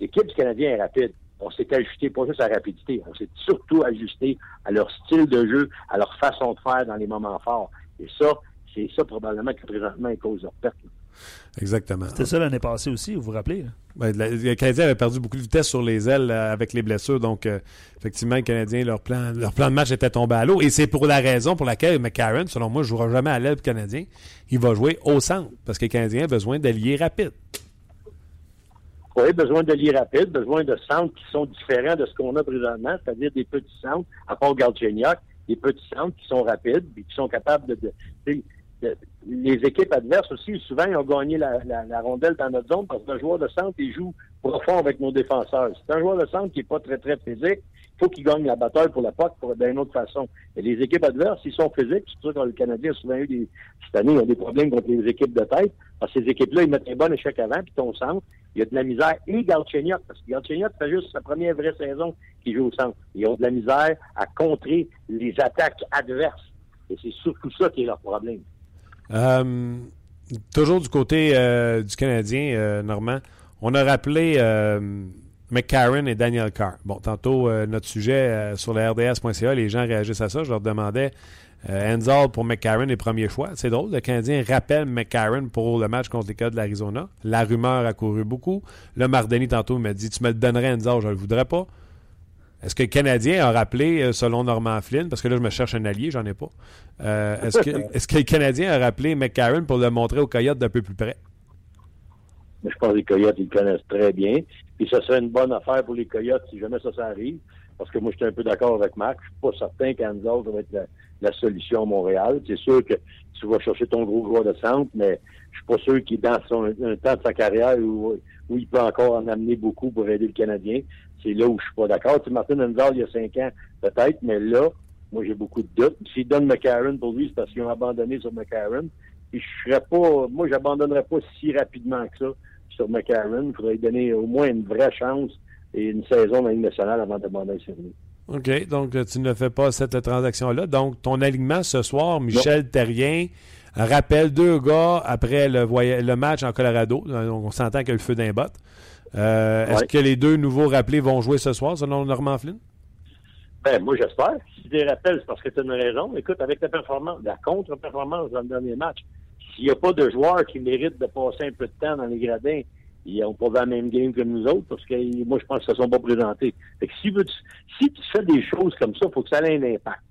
L'équipe du Canadien est rapide on s'est ajusté pas juste à la rapidité, on s'est surtout ajusté à leur style de jeu, à leur façon de faire dans les moments forts. Et ça, c'est ça probablement qui présentement est cause de perte. Exactement. C'était ça l'année passée aussi, vous vous rappelez? Ben, le Canadien avait perdu beaucoup de vitesse sur les ailes euh, avec les blessures. Donc, euh, effectivement, les Canadiens, leur plan, leur plan de match était tombé à l'eau. Et c'est pour la raison pour laquelle McCarron, selon moi, ne jouera jamais à l'aile canadien. Il va jouer au centre parce que les Canadiens ont besoin d'alliés rapides. Oui, besoin d'alliés rapides, besoin de centres qui sont différents de ce qu'on a présentement, c'est-à-dire des petits centres, à part Galchenyuk, des petits centres qui sont rapides et qui sont capables de, de les équipes adverses aussi, souvent, ils ont gagné la, rondelle dans notre zone parce qu'un joueur de centre, il joue profond avec nos défenseurs. C'est un joueur de centre qui n'est pas très, très physique. Il faut qu'il gagne la bataille pour la POC d'une autre façon. Les équipes adverses, ils sont physiques. C'est sûr que le Canadien a souvent eu des, cette année, il y a des problèmes contre les équipes de tête. Parce que ces équipes-là, ils mettent un bon échec avant, puis ton centre, il y a de la misère. Et Galchenyuk, parce que Galchenyuk fait juste sa première vraie saison qu'il joue au centre. Ils ont de la misère à contrer les attaques adverses. Et c'est surtout ça qui est leur problème. Euh, toujours du côté euh, du Canadien, euh, Normand, on a rappelé McCarron et Daniel Carr. Bon, tantôt, notre sujet sur le RDS.ca, les gens réagissent à ça. Je leur demandais Enzel pour McCarron et premier choix. C'est drôle, le Canadien rappelle McCarron pour le match contre les cas de l'Arizona. La rumeur a couru beaucoup. Le Mardini, tantôt, m'a dit Tu me le donnerais, Enzel, je ne le voudrais pas. Est-ce que le Canadien a rappelé, euh, selon Norman Flynn, parce que là, je me cherche un allié, j'en ai pas. Euh, est-ce, que, le Canadien a rappelé McCarron pour le montrer aux Coyotes d'un peu plus près? je pense que les Coyotes, ils le connaissent très bien. Puis ça serait une bonne affaire pour les Coyotes si jamais ça, s'arrive. Parce que moi, je suis un peu d'accord avec Marc. Je suis pas certain qu'Anzal va être la, solution à Montréal. C'est sûr que tu vas chercher ton gros joueur de centre, mais je suis pas sûr qu'il est dans son, un temps de sa carrière où, il peut encore en amener beaucoup pour aider le Canadien c'est là où je suis pas d'accord. Tu Martin Enzel, il y a cinq ans, peut-être, mais là, moi, j'ai beaucoup de doutes. S'il donne McCarron pour lui, c'est parce qu'ils ont abandonné sur McCarron. Et je serais pas, moi, j'abandonnerais pas si rapidement que ça sur McCarron. Il faudrait lui donner au moins une vraie chance et une saison dans la Ligue nationale avant d'abandonner sur lui. OK. Donc, tu ne fais pas cette transaction-là. Donc, ton alignement ce soir, Michel Terrien, rappelle deux gars après le, le match en Colorado. Donc, on s'entend qu'il y a le feu d'un bot. Euh, est-ce que les deux nouveaux rappelés vont jouer ce soir, selon Normand Flynn? Ben, moi, j'espère. Si tu les rappelles, c'est parce que tu as une raison. Écoute, avec la performance, la contre-performance dans le dernier match, s'il n'y a pas de joueurs qui méritent de passer un peu de temps dans les gradins, ils n'ont pas la même game que nous autres parce que moi, je pense qu'ils ne sont pas présentés. Fait que si, si tu fais des choses comme ça, il faut que ça ait un impact.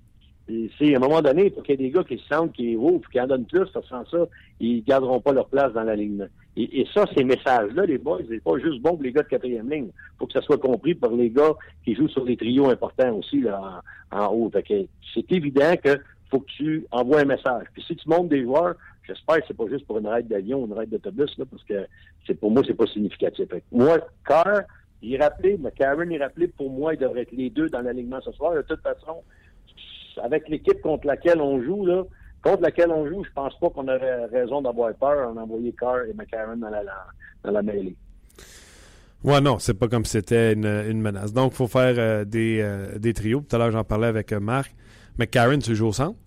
C'est à un moment donné, il faut qu'il y ait des gars qui se sentent qui et qui en donnent plus, ça sent ça, ils ne garderont pas leur place dans la ligne. Et, ça, ces messages-là, les boys, c'est pas juste bon pour les gars de quatrième ligne. Faut que ça soit compris par les gars qui jouent sur les trios importants aussi là, en, haut. c'est évident que faut que tu envoies un message. Puis si tu montes des joueurs, j'espère que c'est pas juste pour une raide d'avion ou une raide d'autobus, parce que c'est pour moi, c'est pas significatif. moi, Carr, il est rappelé, mais est rappelé, pour moi, il devrait être les deux dans l'alignement ce soir. De toute façon, avec l'équipe contre laquelle on joue, là, contre laquelle on joue, je pense pas qu'on aurait raison d'avoir peur en envoyer Carr et McCarron dans la, dans la mêlée. Ouais, non, c'est pas comme si c'était une, menace. Donc, il faut faire euh, des, euh, des, trios. Tout à l'heure, j'en parlais avec euh, Marc. McCarron, tu joues au centre?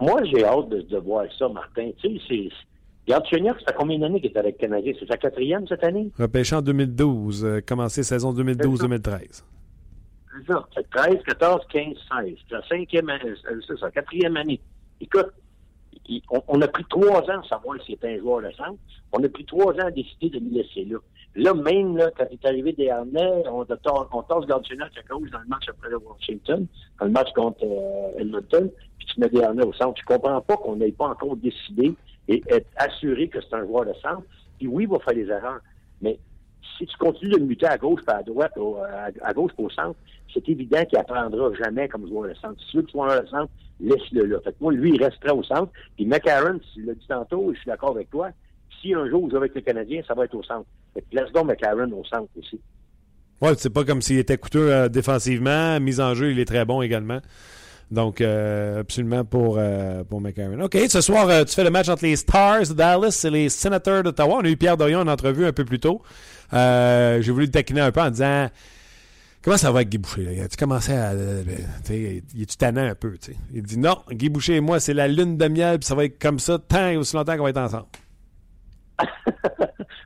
Moi, j'ai hâte de, voir ça, Martin. Tu sais, c'est. Regarde, Cheniak, ça fait combien d'années qu'il est avec le Canadien? C'est sa quatrième cette année? Repêché en 2012. commencé saison 2012-2013. C'est ça. 13, 14, 15, 16. C'est la cinquième année. C'est ça, quatrième année. Écoute, on, a pris trois ans à savoir s'il était un joueur de centre. On a pris trois ans à décider de le laisser là. Là, même là, quand il est arrivé dernier, on, on tasse Gardiner à gauche dans le match après le Washington, dans le match contre euh, Edmonton, puis tu mets Dernier au centre. Je comprends pas qu'on n'ait pas encore décidé et être assuré que c'est un joueur de centre. Puis oui, il va faire des erreurs. Mais si tu continues de le muter à gauche pas à droite, à, gauche au centre, c'est évident qu'il apprendra jamais comme joueur de centre. Si tu veux que tu sois de centre, laisse-le là. Fait moi, lui, il restera au centre. Puis McCarron, tu l'as dit tantôt, et je suis d'accord avec toi, si un jour il joue avec le Canadien, ça va être au centre. Fait laisse donc McCarron au centre aussi. Ouais, c'est pas comme s'il était coûteux euh, défensivement. Mise en jeu, il est très bon également. Donc, euh, absolument pour, euh, pour. OK, ce soir, tu fais le match entre les Stars de Dallas et les Senators d'Ottawa. On a eu Pierre Dorion en entrevue un peu plus tôt. J'ai voulu le taquiner un peu en disant Comment ça va avec Guy Boucher? Là? Tu commencé à. Euh, il est-tu tannant un peu? Il dit non, Guy Boucher et moi, c'est la lune de miel, puis ça va être comme ça tant et aussi longtemps qu'on va être ensemble. <laughs>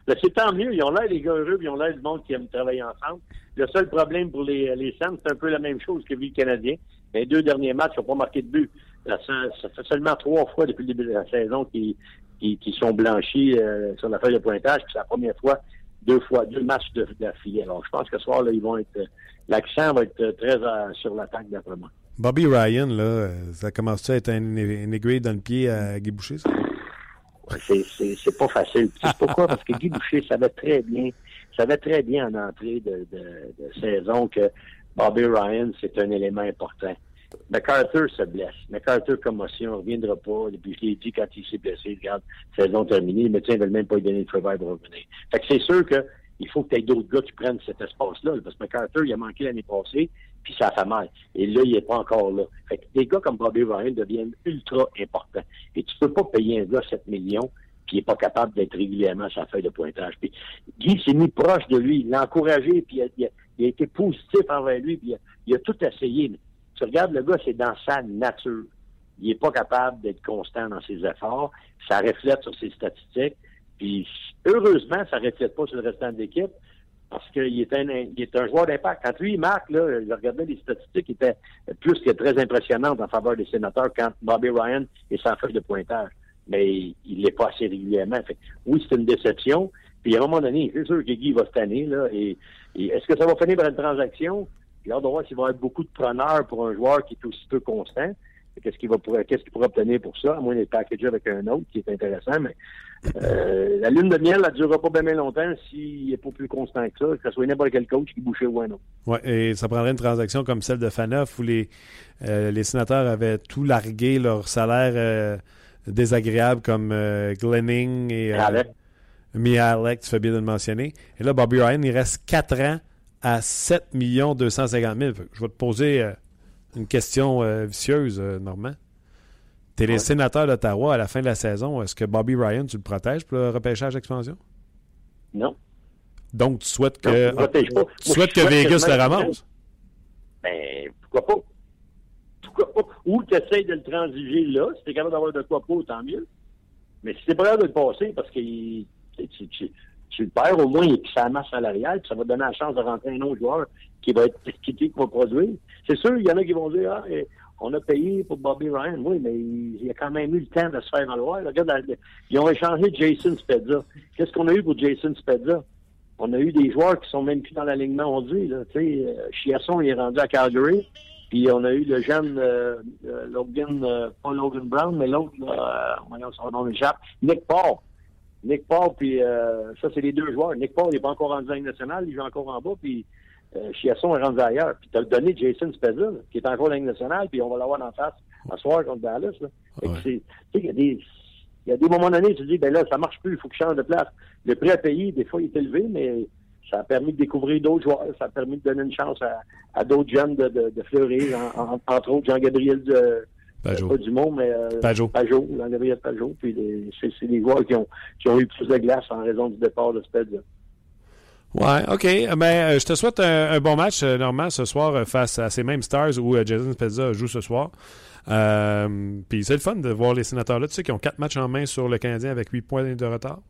Ben, c'est tant mieux. Ils ont l'air des gars heureux, ils ont l'air du monde qui aime travailler ensemble. Le seul problème pour les, les c'est un peu la même chose que lui, le Canadien. Les deux derniers matchs, n'ont pas marqué de but. ça fait seulement trois fois depuis le début de la saison qu'ils qui, sont blanchis euh, sur la feuille de pointage, c'est la première fois, deux fois, deux matchs de, d'affilée. Alors, je pense que ce soir, ils vont être, l'accent va être très sur l'attaque d'après moi. Bobby Ryan, là, ça commence à être un, aiguille dans le pied à Guy Boucher, ça? C'est, pas facile. Tu pourquoi? Parce que Guy Boucher savait très bien, savait très bien en entrée de, de saison que Bobby Ryan, c'est un élément important. MacArthur se blesse. MacArthur, commotion, ne reviendra pas. Et puis, je l'ai dit quand il s'est blessé, regarde, saison terminée, les médecins ne veulent même pas lui donner le travail pour revenir. Fait que c'est sûr qu'il faut que tu aies d'autres gars qui prennent cet espace-là, parce que MacArthur, il a manqué l'année passée, puis ça fait mal. Et là, il n'est pas encore là. Fait que des gars comme Bobby Ryan deviennent ultra importants. Et tu peux pas payer un gars 7 millions il n'est pas capable d'être régulièrement la feuille de pointage. Puis Guy s'est mis proche de lui, il l'a encouragé, puis il a, été positif envers lui, puis il a, tout essayé. Tu regardes le gars, c'est dans sa nature. Il n'est pas capable d'être constant dans ses efforts. Ça reflète sur ses statistiques. Puis heureusement, ça ne reflète pas sur le restant de l'équipe parce qu'il est un, il est un joueur d'impact. Quand lui, il là, je regardais les statistiques qui étaient plus que très impressionnantes en faveur des sénateurs quand Bobby Ryan est sans feuille de pointage. Mais il n'est pas assez régulièrement. Fait, oui, c'est une déception. Puis à un moment donné, c'est sûr que Guy va se tanner. Là, et, est-ce que ça va finir par une transaction? J'ai hâte de voir s'il va y avoir beaucoup de preneurs pour un joueur qui est aussi peu constant. Qu'est-ce qu'il va qu'est-ce qu'il pourrait obtenir pour ça, à moins d'être packagé avec un autre qui est intéressant, mais euh, la lune de miel, elle ne durera pas bien longtemps s'il n'est pas plus constant que ça, que ce soit n'importe quel coach qui bouchait ou un autre. Oui, et ça prendrait une transaction comme celle de Faneuf où les, euh, les sénateurs avaient tout largué leur salaire euh, désagréable comme Glenning et Mihalek, tu fais bien de le mentionner. Et là, Bobby Ryan, il reste quatre ans à 7 250 000. Je vais te poser euh, une question euh, vicieuse, euh, Normand. Tu es les sénateurs d'Ottawa à la fin de la saison. Est-ce que Bobby Ryan, tu le protèges pour le repêchage d'expansion? Non. Donc, tu souhaites que, tu souhaites que Vegas le ramasse? Ben, pourquoi pas? Pourquoi pas? Ou tu essaies de le transiger là. Si tu es capable d'avoir de quoi pas, tant mieux. Mais si tu es prêt de le passer parce que tu le perds, au moins, il puis sa masse salariale, puis ça va donner la chance de rentrer un autre joueur qui va être qui, qui va produire. C'est sûr, il y en a qui vont dire Ah, on a payé pour Bobby Ryan. Oui, mais il, a quand même eu le temps de se faire valoir. Regarde, ils ont échangé Jason Spezza. Qu'est-ce qu'on a eu pour Jason Spezza? On a eu des joueurs qui sont même plus dans l'alignement, on dit. Euh, Chiasson, il est rendu à Calgary. Puis on a eu le jeune euh, euh, Logan, pas Logan Brown, mais l'autre, euh, son nom échappe, Nick Paul. Nick Paul, puis euh, ça, c'est les deux joueurs. Nick Paul n'est pas encore en Ligue nationale, il joue encore en bas, puis euh, Chiasson est rendu ailleurs. Puis tu as donné Jason Spezza, qui est encore en Ligue nationale, puis on va l'avoir en face à soir contre Dallas. Ouais. Il y a des il y a des moments donnés, tu te dis, ben là, ça marche plus, il faut qu'il change de place. Le prix à payer, des fois, il est élevé, mais ça a permis de découvrir d'autres joueurs, ça a permis de donner une chance à, à d'autres jeunes de, de, de fleurir, entre autres Jean-Gabriel de Pajot. Pas du monde, mais euh, Pajot. Pajot, Jean-Gabriel Pajot. Puis c'est des joueurs qui ont, qui ont eu plus de glace en raison du départ de Spezia. Ouais, OK. Ben, euh, je te souhaite un, bon match, euh, Normand, ce soir, euh, face à ces mêmes Stars où Jason Spezza joue ce soir. Puis c'est le fun de voir les sénateurs-là, tu sais, qui ont quatre matchs en main sur le Canadien avec huit points de retard.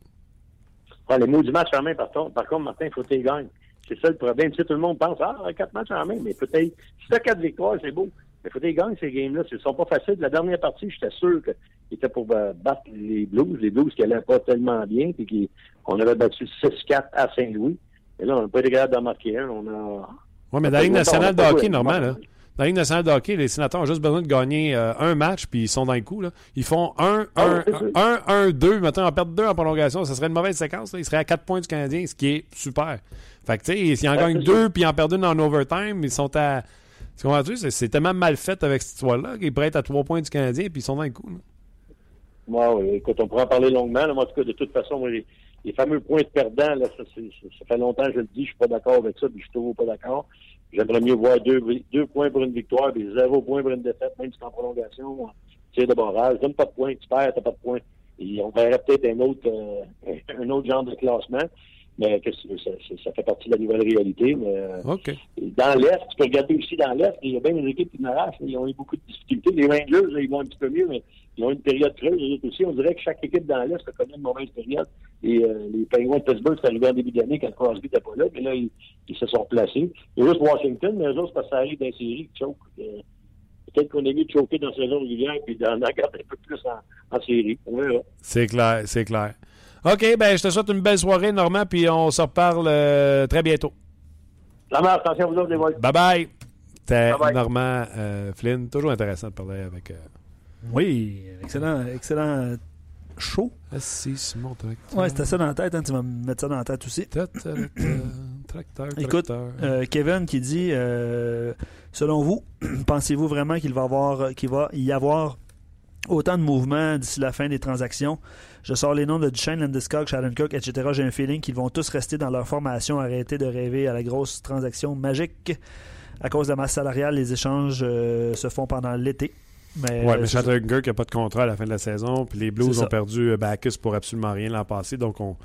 Les mots du match en main, par contre, par contre Martin, il faut que tu gagnes. C'est ça le problème. Tu sais, tout le monde pense, ah, quatre matchs en main, mais peut-être, si tu as quatre victoires, c'est beau. Il faut qu'ils gagnent ces games-là. Ce ne sont pas faciles. La dernière partie, j'étais sûr qu'ils étaient pour battre les Blues. Les Blues qui n'allaient pas tellement bien, puis qu'on avait battu 6-4 à Saint-Louis. Et là, on n'a pas été capable d'en marquer un. On a... Oui, mais dans la Ligue nationale de hockey, normal, là. Dans la Ligue nationale de hockey, les sénateurs ont juste besoin de gagner euh, un match, puis ils sont dans le coup. Là. Ils font 1, 1, 1, 1, 2. Maintenant, en perdre 2 en prolongation, ça serait une mauvaise séquence. Là. Ils seraient à 4 points du Canadien, ce qui est super. Fait que, tu sais, s'ils en gagnent 2 puis ils en perdent une en overtime, ils sont à tu comprends-tu? C'est tellement mal fait avec cette histoire-là qu'ils prêtent à trois points du Canadien et puis ils sont dans le coup. Moi, oui, écoute, on pourra en parler longuement. Moi, en tout cas, de toute façon, les, fameux points de perdant, là, ça, ça, fait longtemps que je le dis, je suis pas d'accord avec ça, puis je suis toujours pas d'accord. J'aimerais mieux voir deux, deux points pour une victoire, puis zéro point pour une défaite, même si c'est en prolongation, tir de barrage. Donne pas de points, tu perds, t'as pas de points. Et on verrait peut-être un autre euh, un autre genre de classement mais que ça, ça, fait partie de la nouvelle réalité. Mais euh, dans l'Est, tu peux regarder aussi dans l'Est, il y a bien des équipes qui n'arrachent, ils ont eu beaucoup de difficultés. Les Rangers, là, ils vont un petit peu mieux, mais ils ont une période creuse. aussi, on dirait que chaque équipe dans l'Est a connu une mauvaise période. Et euh, les Penguins de Pittsburgh, c'est arrivé en début d'année quand Crosby n'était pas là, mais là, ils, se sont placés. Et juste Washington, mais eux autres, parce que ça arrive dans les séries. Euh, Peut-être qu'on est mieux de choquer dans la saison régulière puis d'en garder un peu plus en, en série. C'est clair, c'est clair. OK, ben je te souhaite une belle soirée, Normand, puis on se reparle euh, très bientôt. La mère, attention à vous autres, les boys. Bye bye. C'était Bye bye. Normand euh, Flynn. Toujours intéressant de parler avec. Euh... Oui, excellent, excellent show. Assis sur mon tracteur. Ouais, c'était ça dans la tête, hein, tu vas me mettre ça dans la tête aussi. Ta- Tracteur, Écoute, tracteur. Euh, Kevin qui dit euh, selon vous, <clears throat> pensez-vous vraiment qu'il va avoir qu'il va y avoir autant de mouvements d'ici la fin des transactions? Je sors les noms de Duchesne, Landeskog, Shattenkirk, etc. J'ai un feeling qu'ils vont tous rester dans leur formation, arrêter de rêver à la grosse transaction magique. À cause de la masse salariale, les échanges euh, se font pendant l'été. Mais, Ouais, euh, mais c'est- Shattenkirk n'a pas de contrat à la fin de la saison. Puis les Blues ont perdu euh, Bacchus pour absolument rien l'an passé. Donc, on,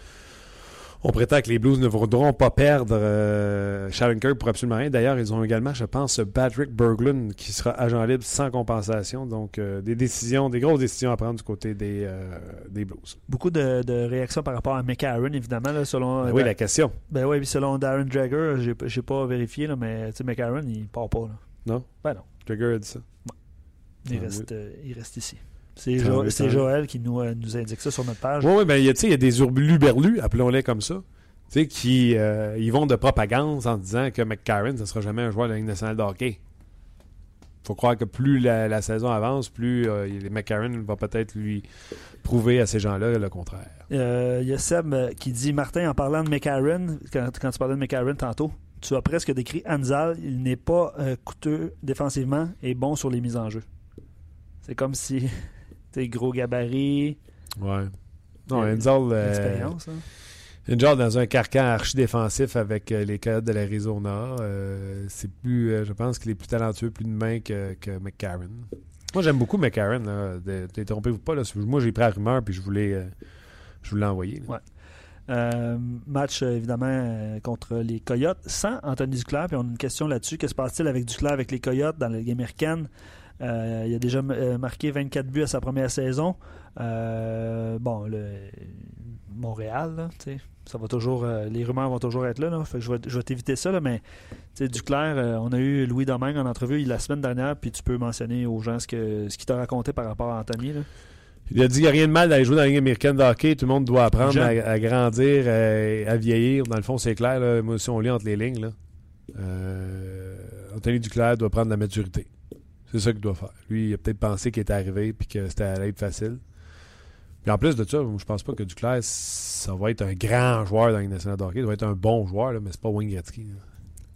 on prétend que les Blues ne voudront pas perdre euh, Shattenkirk pour absolument rien. D'ailleurs, ils ont également, je pense, Patrick Berglund qui sera agent libre sans compensation. Donc, euh, des décisions, des grosses décisions à prendre du côté des, euh, des Blues. beaucoup de, de réactions par rapport à McCarron, évidemment, là, selon Ben oui, la question. Ben oui, selon Darren Drager, j'ai j'ai pas vérifié, là, mais tu sais, McCarron, il part pas. Là. Non? Ben non. Jagger a dit ça. Il, Tant reste, il reste ici. C'est Jo-. Joël qui nous, euh, nous indique ça sur notre page. Oui, oui, ben, il y a, des hurluberlus, appelons-les comme ça, qui euh, ils vont de propagande en disant que McCarron, ce ne sera jamais un joueur de la Ligue nationale de hockey. faut croire que plus la, la saison avance, plus euh, McCarron va peut-être lui prouver à ces gens-là le contraire. Euh, Il y a Seb qui dit Martin, en parlant de McCarron, quand, quand tu parlais de McCarron tantôt, tu as presque décrit Anzal. Il n'est pas coûteux défensivement et bon sur les mises en jeu. C'est comme si. Gros gabarit, Ouais. Non, Euh, Enzal, euh, hein. Dans un carcan archi-défensif avec euh, les Coyotes de l'Arizona, euh, c'est plus, euh, je pense qu'il est plus talentueux, plus de main que, que McCarron. Moi, j'aime beaucoup McCarron. Détrompez-vous pas. Là. Moi, j'ai pris la rumeur puis je voulais, je voulais l'envoyer. Ouais. Match évidemment contre les Coyotes sans Anthony Duclair. Puis on a une question là-dessus. Que se passe-t-il avec Duclair avec les Coyotes dans la Ligue américaine? Euh, Il a déjà euh, marqué 24 buts à sa première saison. Euh, bon, le Montréal, là, ça va toujours. euh, les rumeurs vont toujours être là. là. Fait que je vais, je vais t'éviter ça, là, mais Duclair, on a eu Louis Domingue en entrevue la semaine dernière, puis tu peux mentionner aux gens ce qu'il t'a raconté par rapport à Anthony. Là. Il a dit qu'il n'y a rien de mal d'aller jouer dans la Ligue américaine de hockey. Tout le monde doit apprendre à, à grandir, euh, à vieillir. Dans le fond, c'est clair. Là. Moi, si on lit entre les lignes, là, euh, Anthony Duclair doit prendre la maturité. C'est ça qu'il doit faire. Lui, il a peut-être pensé qu'il était arrivé et que c'était à être facile. Puis en plus de ça, moi, je pense pas que Duclair, ça va être un grand joueur dans Ligue nationale de hockey. Il doit être un bon joueur, là, mais c'est pas Wayne Gretzky.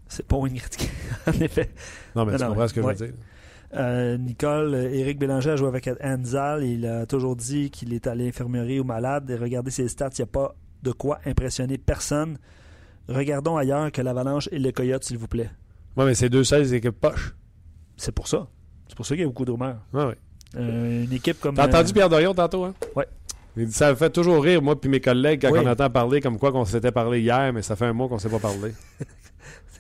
C'est pas Wayne Gretzky, <laughs> en effet. Non, mais Non, tu non, comprends ce que ouais. je veux dire. Euh, Nicole, euh, Éric Bélanger a joué avec Anzal. Il a toujours dit qu'il est à l'infirmerie ou malade. Et regardez ses stats, il n'y a pas de quoi impressionner personne. Regardons ailleurs que l'Avalanche et les Coyotes, s'il vous plaît. Ouais, mais c'est deux seules équipes poches. C'est pour ça. C'est pour ça qu'il y a beaucoup de rumeurs. Ouais, ouais. Euh, une équipe comme. T'as entendu euh, Pierre Dorion tantôt, hein? Ouais. Ça me fait toujours rire, moi puis mes collègues, quand Oui. on entend parler comme quoi qu'on s'était parlé hier, mais ça fait un mois qu'on s'est pas parlé. <laughs>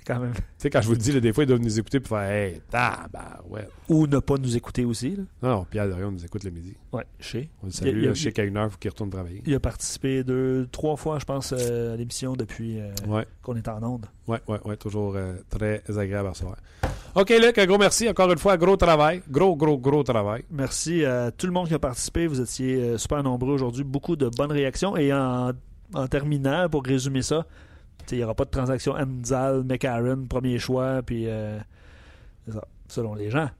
tu quand même. sais, quand je vous le dis, là, des fois, ils doivent nous écouter pour faire Hey, tabarouette. Ou ne pas nous écouter aussi. Là. Non, non, Pierre Dorion nous écoute le midi. Ouais, chez. On le salue, il sais qu'à une heure, faut qu'il retourne travailler. Il a participé deux, trois fois, je pense, euh, à l'émission depuis euh, Ouais, qu'on est en onde. ouais, ouais, ouais, toujours euh, très agréable à recevoir. OK, Luc, un gros merci. Encore une fois, gros travail. Gros, gros, gros travail. Merci à tout le monde qui a participé. Vous étiez super nombreux aujourd'hui. Beaucoup de bonnes réactions. Et en, en terminant, pour résumer ça, tu il n'y aura pas de transaction Anzal, McCarron, premier choix, puis euh, c'est ça, selon les gens.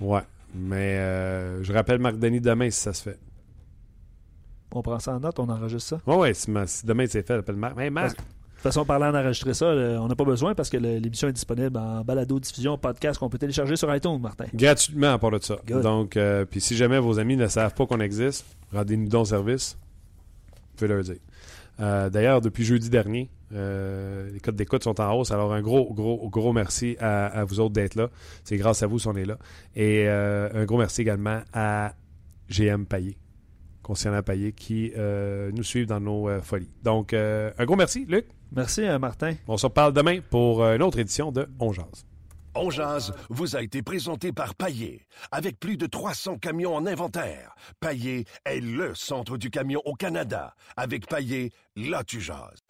Ouais, mais euh, je rappelle Marc Denis demain si ça se fait. On prend ça en note, on enregistre ça? Ouais, ouais, si, ma- si demain c'est fait, appelle Marc. Hey, Marc! De toute façon, parlant d'enregistrer ça, on n'a pas besoin parce que l'émission est disponible en balado, diffusion, podcast qu'on peut télécharger sur iTunes, Martin. Gratuitement à part de ça. Good. Donc, euh, puis si jamais vos amis ne savent pas qu'on existe, rendez-nous donc service. Vous pouvez leur dire. Euh, D'ailleurs, depuis jeudi dernier, euh, les codes d'écoute sont en hausse. Alors, un gros, gros, gros merci à, à vous autres d'être là. C'est grâce à vous si on est là. Et euh, un gros merci également à GM Payet, concernant Payet, qui euh, nous suivent dans nos euh, folies. Donc, euh, un gros merci, Luc. Merci, Martin. On se reparle demain pour une autre édition de On Jase. On jase vous a été présenté par Paillé. Avec plus de 300 camions en inventaire, Paillé est le centre du camion au Canada. Avec Paillé, là tu jases.